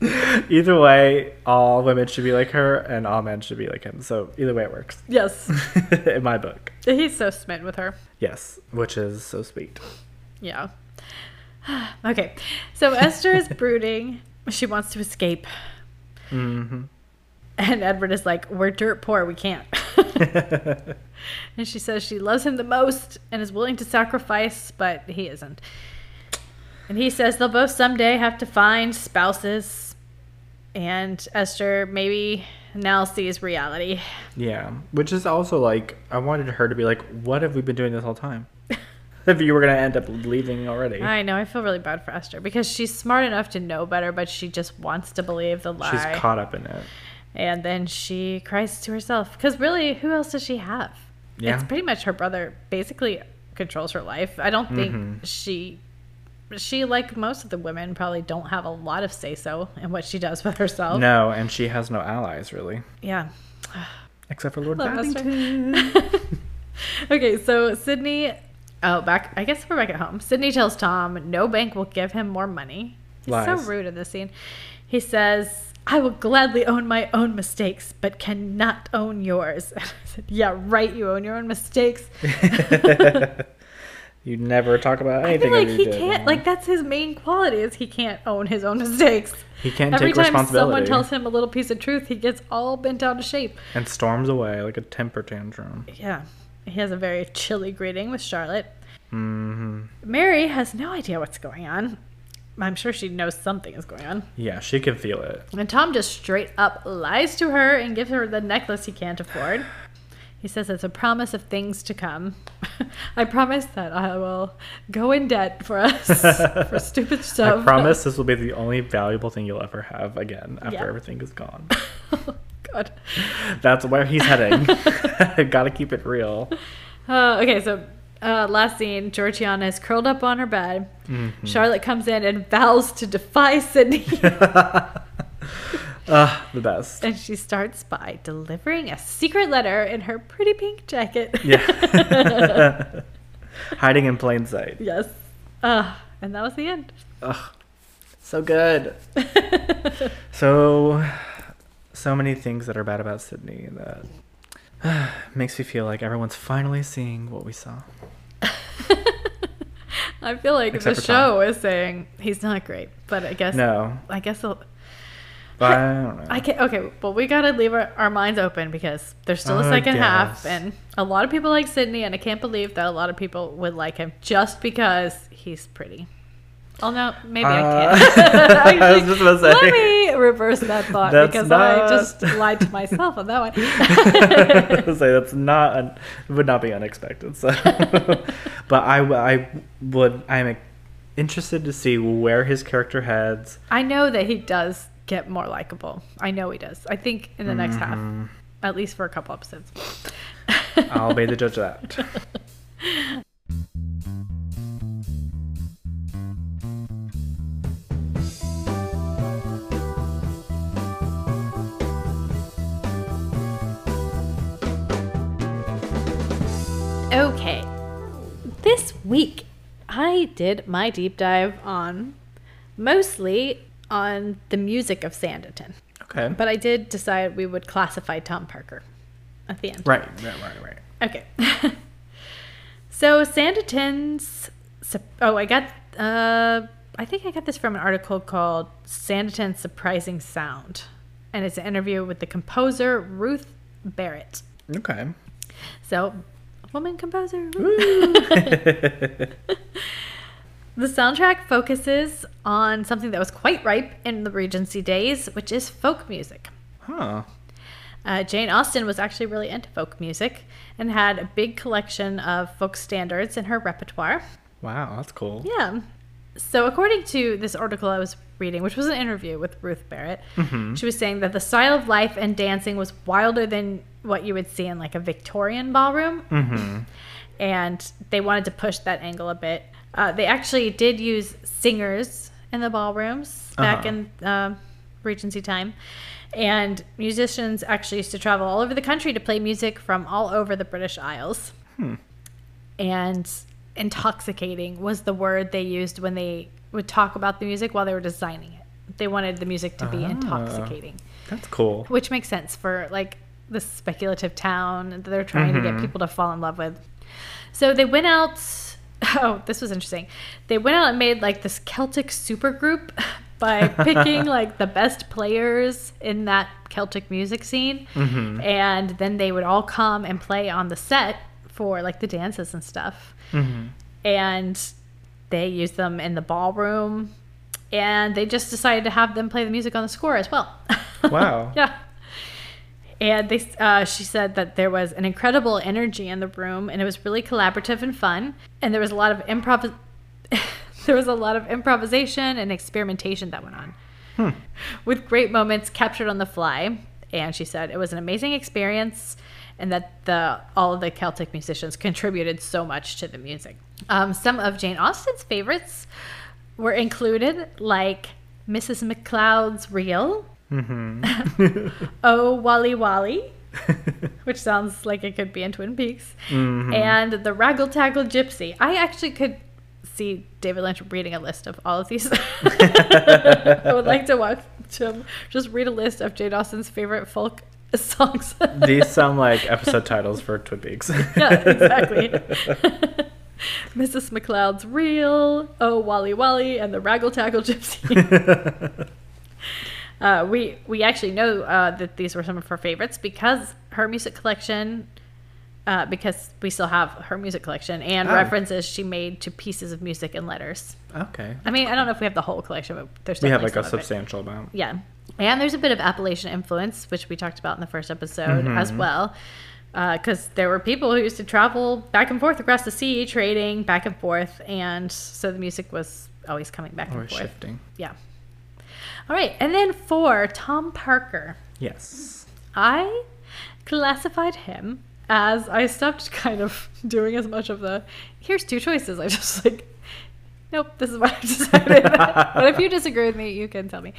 either way, all women should be like her, and all men should be like him. So either way, it works yes. in my book. He's so smitten with her. Yes, which is so sweet. Yeah. okay. So Esther is brooding. She wants to escape. hmm And Edward is like, We're dirt poor. We can't. and she says she loves him the most and is willing to sacrifice, but he isn't. And he says they'll both someday have to find spouses. And Esther maybe now sees reality. Yeah, which is also like I wanted her to be like, "What have we been doing this whole time?" if you were gonna end up leaving already, I know. I feel really bad for Esther because she's smart enough to know better, but she just wants to believe the lie. she's caught up in it. And then she cries to herself. Because really, who else does she have? Yeah. It's pretty much her brother basically controls her life. I don't think Mhm. she, she, like most of the women, probably don't have a lot of say so in what she does with herself. No, and she has no allies really, Yeah. except for Lord Babington. okay, so Sidney. Oh, back. I guess we're back at home. Sidney tells Tom no bank will give him more money. He's so rude in this scene. He says, I will gladly own my own mistakes, but cannot own yours. And I said, Yeah, right. You own your own mistakes. You never talk about anything. I feel like he did can't. Like that's his main quality is he can't own his own mistakes. he can't Every take time someone tells him a little piece of truth, he gets all bent out of shape. and storms away like a temper tantrum. Yeah, he has a very chilly greeting with Charlotte. hmm Mary has no idea what's going on. I'm sure she knows something is going on. Yeah, she can feel it. And Tom just straight up lies to her and gives her the necklace he can't afford. He says it's a promise of things to come. I promise that I will go in debt for us for stupid stuff. I promise this will be the only valuable thing you'll ever have again after Yeah. everything is gone. God. That's where he's heading. Gotta keep it real. Uh, okay, so uh, last scene, Georgiana is curled up on her bed. Mm-hmm. Charlotte comes in and vows to defy Sidney. Ah, the best. and she starts by delivering a secret letter in her pretty pink jacket. Yeah. Hiding in plain sight. yes. Uh, and that was the end. Ugh. So good. So, so many things that are bad about Sidney that makes me feel like everyone's finally seeing what we saw. I feel like Except the for Tom. show is saying he's not great, but I guess No, I guess but I don't know. I can okay. Well, we gotta leave our, our minds open because there's still a I second half, and a lot of people like Sidney, and I can't believe that a lot of people would like him just because he's pretty. Oh no, maybe I Uh, can't. I was just about to Let me reverse that thought because not- I just lied to myself on that one. say that's not un- would not be unexpected. So, but I, I would I'm interested to see where his character heads. I know that he does get more likable. I know he does. I think in the next half, Mhm. at least for a couple episodes. I'll be the judge of that. Okay. This week, I did my deep dive on mostly on the music of Sanditon. Okay. But I did decide we would classify Tom Parker at the end. right, right, right, right. Okay. so Sanditon's oh, I got uh I think I got this from an article called Sanditon's Surprising Sound. And it's an interview with the composer Ruth Barrett. Okay. So, woman composer. the soundtrack focuses on something that was quite ripe in the Regency days, which is folk music. Huh. Uh, Jane Austen was actually really into folk music and had a big collection of folk standards in her repertoire. Wow, that's cool. Yeah. So, according to this article I was reading, which was an interview with Ruth Barrett, Mhm. she was saying that the style of life and dancing was wilder than what you would see in like a Victorian ballroom. Mm-hmm. And they wanted to push that angle a bit. Uh, they actually did use singers in the ballrooms back Uh-huh. in uh, Regency time. And musicians actually used to travel all over the country to play music from all over the British Isles Hmm. and intoxicating was the word they used when they would talk about the music while they were designing it. They wanted the music to be Ah. intoxicating, That's cool. which makes sense for like this speculative town that they're trying to get Mhm. people to fall in love with. So they went out. Oh, this was interesting. They went out and made like this Celtic supergroup by picking like the best players in that Celtic music scene Mm-hmm. and then they would all come and play on the set for like the dances and stuff Mm-hmm. and they used them in the ballroom and they just decided to have them play the music on the score as well Wow. yeah and they uh, she said that there was an incredible energy in the room and it was really collaborative and fun and there was a lot of improv there was a lot of improvisation and experimentation that went on Hmm. with great moments captured on the fly. And she said it was an amazing experience and that the all of the Celtic musicians contributed so much to the music. Um, some of Jane Austen's favorites were included, like Mrs. McLeod's Reel, Mm-hmm. Oh Wally Wally, which sounds like it could be in Twin Peaks, Mhm. and The Raggle Taggle Gypsy. I actually could see David Lynch reading a list of all of these. I would like to watch him just read a list of Jane Austen's favorite folk songs. These sound like episode titles for Twin Peaks. yeah, exactly. Mrs. McLeod's Reel, Oh Wally Wally, and the Raggle Taggle Gypsy. Uh, we we actually know uh, that these were some of her favorites because her music collection, uh, because we still have her music collection and Oh. references she made to pieces of music and letters. okay. I mean, I don't know if we have the whole collection, but there's We have like a some of it. substantial amount. Yeah. And there's a bit of Appalachian influence, which we talked about in the first episode as Mm-hmm. well. Because there were people who used to travel back and forth across the sea, trading back and forth. And so the music was always coming back Or and forth. shifting. Yeah. All right. And then for Tom Parker, Yes. I classified him as I stopped kind of doing as much of the here's two choices. I just like, nope, this is what I decided. but if you disagree with me, you can tell me.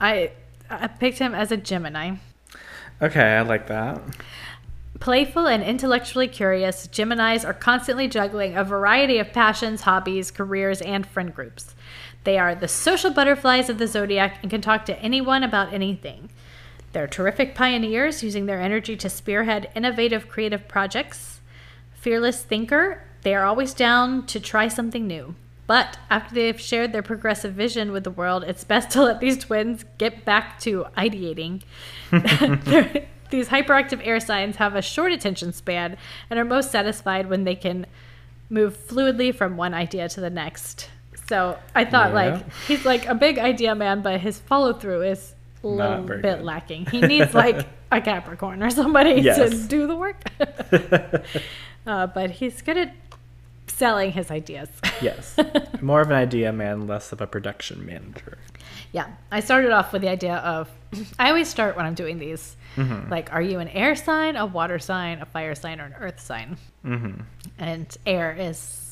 I I picked him as a Gemini. Okay, I like that. Playful and intellectually curious, Geminis are constantly juggling a variety of passions, hobbies, careers, and friend groups. They are the social butterflies of the zodiac and can talk to anyone about anything. They're terrific pioneers, using their energy to spearhead innovative creative projects. Fearless thinker, they are always down to try something new. But after they've shared their progressive vision with the world, it's best to let these twins get back to ideating. These hyperactive air signs have a short attention span and are most satisfied when they can move fluidly from one idea to the next. So I thought, Yeah. like, he's like a big idea man, but his follow through is a little bit good. lacking. He needs like a Capricorn or somebody to do the work. uh, but he's good at selling his ideas. yes. More of an idea man, less of a production manager. Yeah, I started off with the idea of I always start when I'm doing these. Mm-hmm. Like, are you an air sign, a water sign, a fire sign, or an earth sign? Mm-hmm. And air is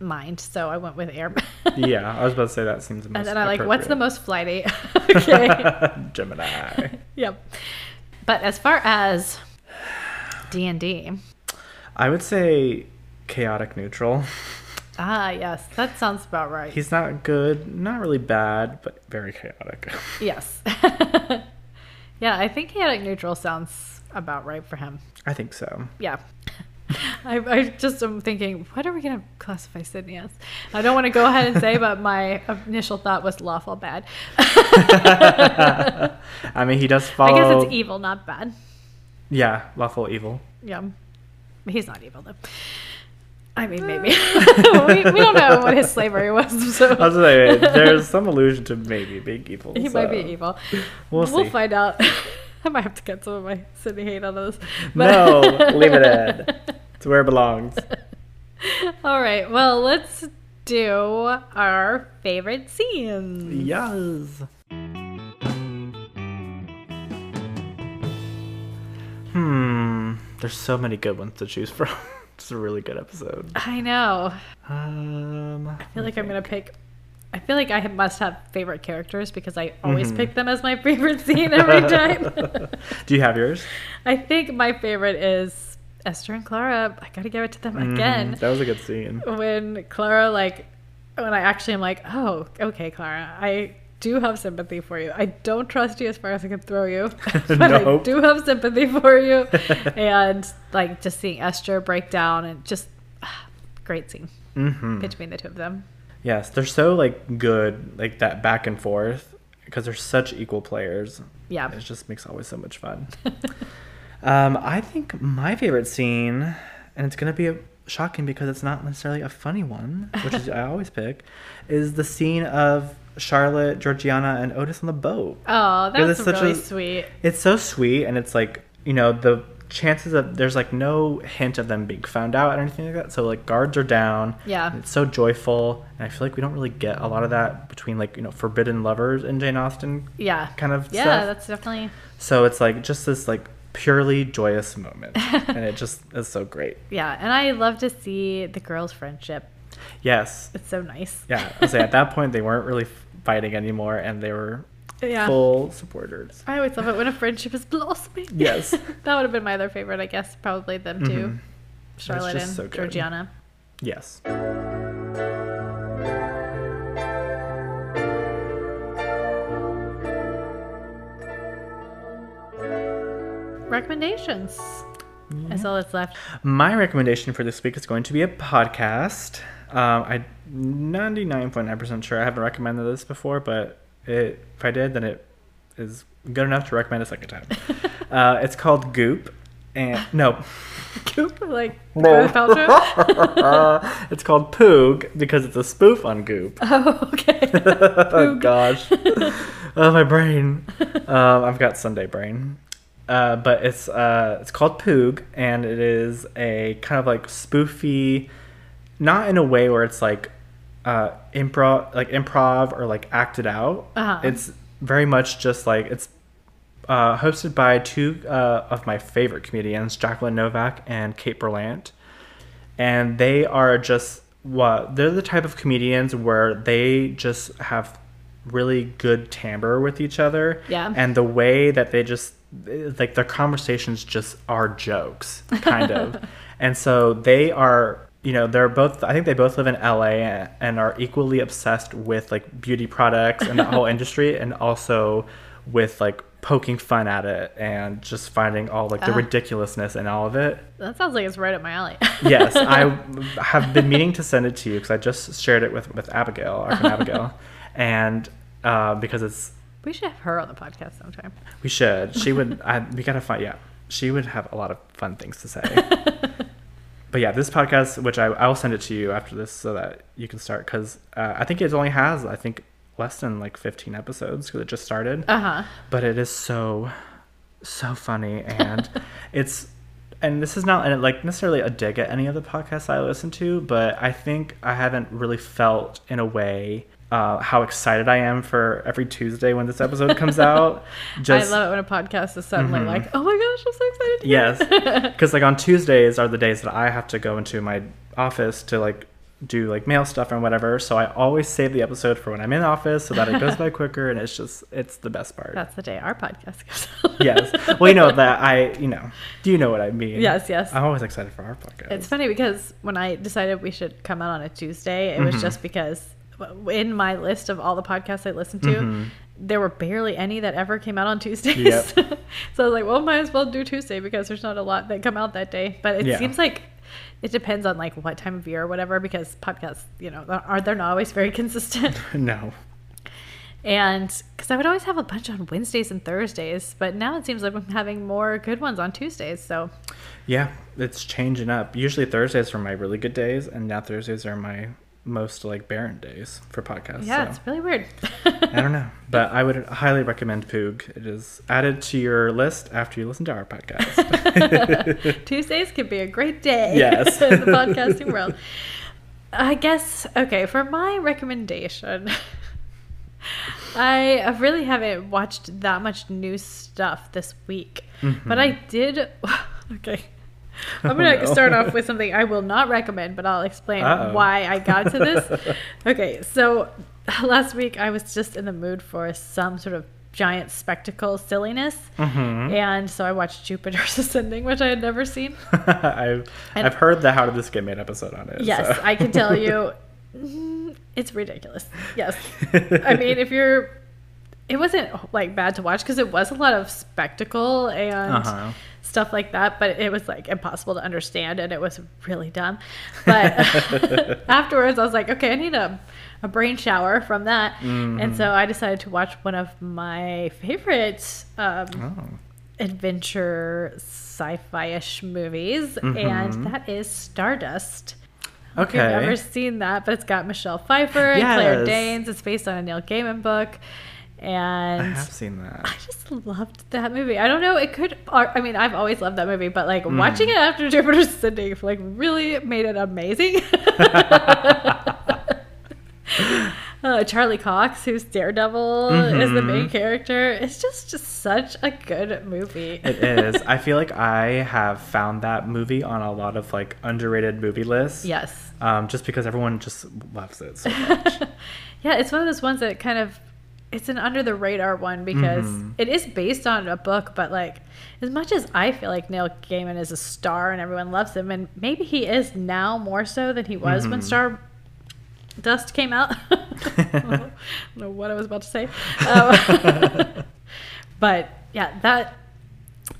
mind, so I went with air. Yeah, I was about to say that seems the most and then I like, what's the most flighty? okay. Gemini. yep. But as far as D and D, I would say chaotic neutral. ah, yes, that sounds about right. He's not good, not really bad, but very chaotic. yes. yeah, I think chaotic neutral sounds about right for him. I think so. Yeah. I, I just am thinking, what are we going to classify Sidney as? I don't want to go ahead and say, but my initial thought was lawful bad. I mean, he does follow. I guess it's evil, not bad. Yeah, lawful evil. Yeah. He's not evil, though. I mean, maybe. we, we don't know what his slavery was, so I was there's some allusion to maybe being evil. he might be evil. We'll see. find out. I might have to get some of my Sidney hate on those. No, leave it in. It's where it belongs. All right. Well, let's do our favorite scenes. Yes. Hmm. There's so many good ones to choose from. it's a really good episode. I know. Um. I feel like I'm gonna pick. I feel like I must have favorite characters because I always Mhm. pick them as my favorite scene every time. Do you have yours? I think my favorite is Esther and Clara. I gotta give it to them again. Mhm, That was a good scene. When Clara, like, when I actually am like, oh, okay, Clara, I do have sympathy for you. I don't trust you as far as I can throw you, but I do have sympathy for you. and like just seeing Esther break down and just ah, great scene hmm between the two of them. Yes, they're so like good, like that back and forth, because they're such equal players. Yeah. It just makes always so much fun. um, I think my favorite scene, and it's gonna be a, shocking because it's not necessarily a funny one, which is I always pick, is the scene of Charlotte, Georgiana, and Otis on the boat. Oh, that's it's such really a- sweet. It's so sweet, and it's like you know the chances of there's like no hint of them being found out or anything like that. So like guards are down. Yeah. it's so joyful, and I feel like we don't really get a lot of that between like you know forbidden lovers in Jane Austen Yeah. kind of Yeah, stuff. that's definitely. So it's like just this like purely joyous moment, and it just is so great. Yeah, and I love to see the girls' friendship. Yes, It's so nice. yeah. I say at that point they weren't really fighting anymore, and they were Yeah. full supporters. I always love it when a friendship is blossoming. Yes. that would have been my other favorite, I guess. Probably them two, Mhm. Charlotte and so. Georgiana. Yes. Recommendations. That's all that's left. My recommendation for this week is going to be a podcast. Um, I 99.9% sure I haven't recommended this before, but it, if I did, then it is good enough to recommend a second time. uh, it's called Goop, and no, Goop, like No. Paltrow. it's called Poog because it's a spoof on Goop. oh, okay. oh gosh, oh my brain. Um, I've got Sunday brain. Uh, but it's uh, it's called Poog, and it is a kind of like spoofy, not in a way where it's like uh, improv, like improv or like acted out. Uh-huh. It's very much just like it's uh, hosted by two uh, of my favorite comedians, Jacqueline Novak and Kate Berlant, and they are just what they're the type of comedians where they just have really good timbre with each other. Yeah. And the way that they just like their conversations just are jokes, kind of. and so they are, you know, they're both I think they both live in LA and are equally obsessed with like beauty products and the whole industry and also with like poking fun at it and just finding all like the Ah. ridiculousness in all of it. that sounds like it's right up my alley. yes, I have been meaning to send it to you because I just shared it with with Abigail, our friend Abigail, and uh, because it's we should have her on the podcast sometime. we should. She would. I, we gotta find. Yeah, she would have a lot of fun things to say. but yeah, this podcast, which I I will send it to you after this so that you can start because uh, I think it only has I think less than like 15 episodes because it just started Uh huh. but it is so so funny and it's and this is not like necessarily a dig at any of the podcasts I listen to, but I think I haven't really felt in a way uh, how excited I am for every Tuesday when this episode comes out. Just I love it when a podcast is suddenly Mhm. like, oh my gosh, I'm so excited yes, it." because like on Tuesdays are the days that I have to go into my office to like do like mail stuff and whatever. So I always save the episode for when I'm in office so that it goes by quicker and it's just it's the best part. That's the day our podcast goes out. yes. Well, you know that I, you know, do you know what I mean? Yes, yes. I'm always excited for our podcast. It's funny because when I decided we should come out on a Tuesday, it was Mhm. just because in my list of all the podcasts I listened to, Mhm. there were barely any that ever came out on Tuesdays. Yep. so I was like, well, might as well do Tuesday because there's not a lot that come out that day. But it Yeah. seems like it depends on like what time of year or whatever because podcasts, you know, are they're not always very consistent. No. and because I would always have a bunch on Wednesdays and Thursdays, but now it seems like I'm having more good ones on Tuesdays. So Yeah, it's changing up. Usually Thursdays are my really good days, and now Thursdays are my most like barren days for podcasts. yeah, so. it's really weird. I don't know, but I would highly recommend Poog. It is added to your list after you listen to our podcast. Tuesdays can be a great day Yes. in the podcasting world. I guess, okay, for my recommendation, I I really haven't watched that much new stuff this week. But mm-hmm. I did, okay. I'm Oh, going to no. start off with something I will not recommend, but I'll explain Uh-oh. why I got to this. okay, so last week I was just in the mood for some sort of giant spectacle silliness. Mhm. And so I watched Jupiter's Ascending, which I had never seen. I've And- I've heard the How Did This Get Made episode on it. Yes, so. I can tell you, mm, it's ridiculous. Yes, I mean, if you're, it wasn't like bad to watch because it was a lot of spectacle and Uh-huh. Stuff like that, but it was like impossible to understand and it was really dumb. But afterwards, I was like, okay, I need a, a brain shower from that, Mm-hmm. and so I decided to watch one of my favorite. Um, Oh. adventure sci-fi-ish movies Mhm. and that is Stardust. I don't know Okay. If you've ever seen that, but it's got Michelle Pfeiffer and Claire Danes. It's based on a Neil Gaiman book. I And have seen that. I just loved that movie. I don't know, it could I mean, I've always loved that movie, but like Mm. watching it after Jupiter's Ascending like really made it amazing. Uh, Charlie Cox, who's Daredevil, is the main Mhm. character. It's just just such a good movie. It is. I feel like I have found that movie on a lot of like underrated movie lists. yes. Um, just because everyone just loves it so much. yeah, it's one of those ones that kind of it's an under the radar one because Mhm. it is based on a book, but like as much as I feel like Neil Gaiman is a star and everyone loves him, and maybe he is now more so than he was when Mhm. Star Dust came out. I don't know what I was about to say. Um, but yeah, that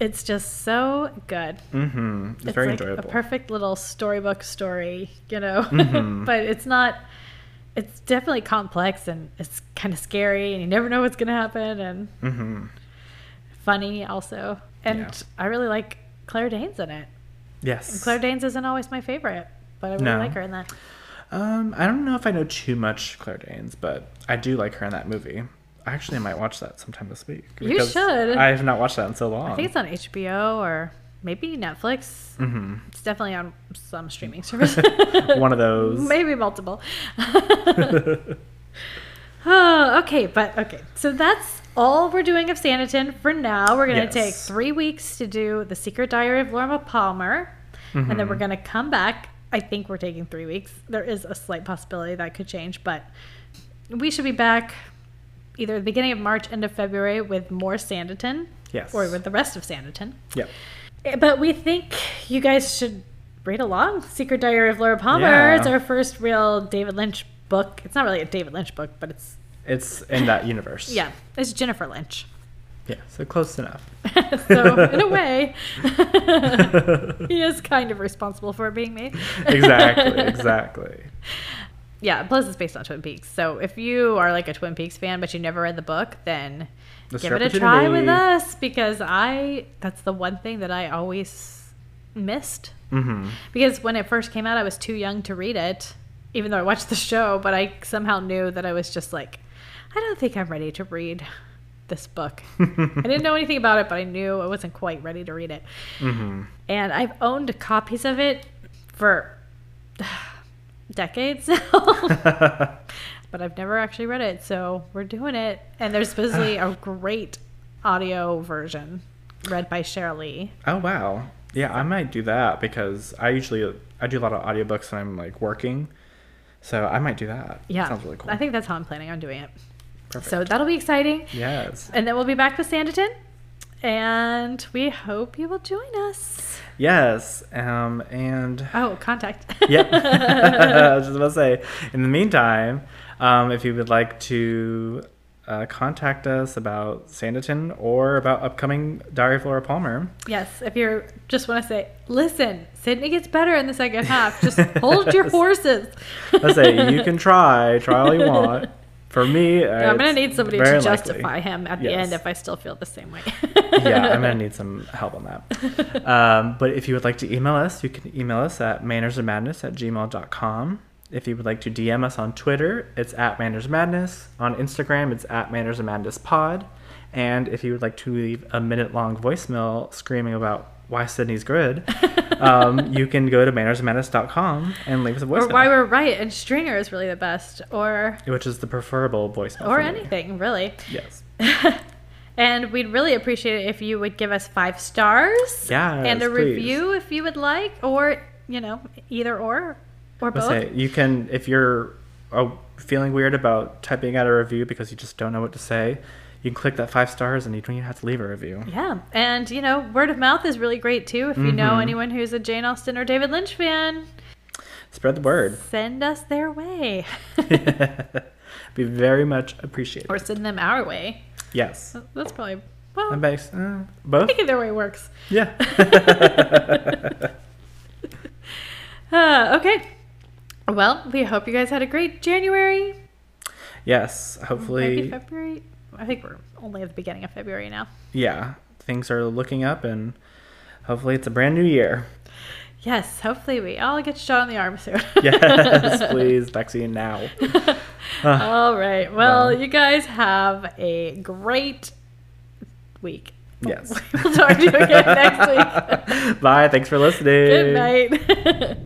It's just so good. Mm-hmm. It's, very like enjoyable. A perfect little storybook story, you know. Mhm. but it's not. It's definitely complex and it's kind of scary, and you never know what's gonna happen, and mm-hmm. funny also. And Yeah. I really like Claire Danes in it. Yes. And Claire Danes isn't always my favorite, but I really No. like her in that. Um, I don't know if I know too much Claire Danes, but I do like her in that movie. I actually, might watch that sometime this week. You should. I have not watched that in so long. I think it's on HBO or maybe Netflix. hmm It's definitely on some streaming service. One of those. Maybe multiple. oh, okay, but okay. So that's all we're doing of Sanditon for now. We're going to Yes. take three weeks to do The Secret Diary of Laura Palmer. And then we're going to come back. I think we're taking three weeks. There is a slight possibility that could change, but we should be back either the beginning of March, end of February with more Sanditon Yes. or with the rest of Sanditon. Yep. Eh, But we think you guys should read along. Secret Diary of Laura Palmer. Yeah. It's our first real David Lynch book. It's not really a David Lynch book, but it's It's in that universe. yeah, it's Jennifer Lynch. Yeah. So close enough. so in a way, he is kind of responsible for it being made. exactly. Exactly. Yeah. Plus, it's based on Twin Peaks. So if you are like a Twin Peaks fan, but you never read the book, then That's give it a try with us because I that's the one thing that I always missed Mm-hmm. because when it first came out, I was too young to read it, even though I watched the show. But I somehow knew that I was just like, I don't think I'm ready to read this book. I didn't know anything about it, but I knew I wasn't quite ready to read it. Mm-hmm. And I've owned copies of it for decades now, but I've never actually read it. So we're doing it. And there's supposedly a great audio version read by Sheryl Lee. Oh wow. Yeah, I might do that because I usually I do a lot of audiobooks when I'm like working. So I might do that. Yeah. Sounds really cool. I think that's how I'm planning on doing it. Perfect. So that'll be exciting. yes. And then we'll be back with Sanditon. And we hope you will join us. Yes. Um and Oh, contact. Yep. I was just about to say. In the meantime, um, if you would like to uh, contact us about Sanditon or about upcoming Diary of Laura Palmer, yes, if you just want to say, listen, Sidney gets better in the second half. Just hold your horses. let's say you can try, try all you want. For me, Yeah, I'm gonna need somebody to justify likely. him at the Yes. end if I still feel the same way. yeah, I'm gonna need some help on that. Um, but if you would like to email us, you can email us at mannersofmadness at gmail.com. If you would like to DM us on Twitter, it's at mannersmadness. On Instagram, it's at mannersofmadnesspod. And if you would like to leave a minute long voicemail screaming about why Sidney's good, um, you can go to mannersofmadness.com and leave us a voicemail. or why we're right and Stringer is really the best. Or, which is the preferable voicemail. or for me. anything, really. Yes. And we'd really appreciate it if you would give us five stars. And a please. review if you would like, or, you know, either or, or both. say you can if you're uh, feeling weird about typing out a review because you just don't know what to say you can click that five stars and you don't even have to leave a review Yeah. And, you know, word of mouth is really great too. If you know Mhm. anyone who's a Jane Austen or David Lynch fan, spread the word send us their way be very much appreciated or send them our way. yes That's probably, well, uh, I both think either way works. yeah Uh, okay. Well, we hope you guys had a great January. yes Maybe hopefully February. I think we're only at the beginning of February now. yeah things are looking up and hopefully it's a brand new year Yes, hopefully we all get shot in the arm soon. yes please vaccine now all right. Well, Well. you guys have a great week. yes we'll talk to you again next week. bye thanks for listening Good night.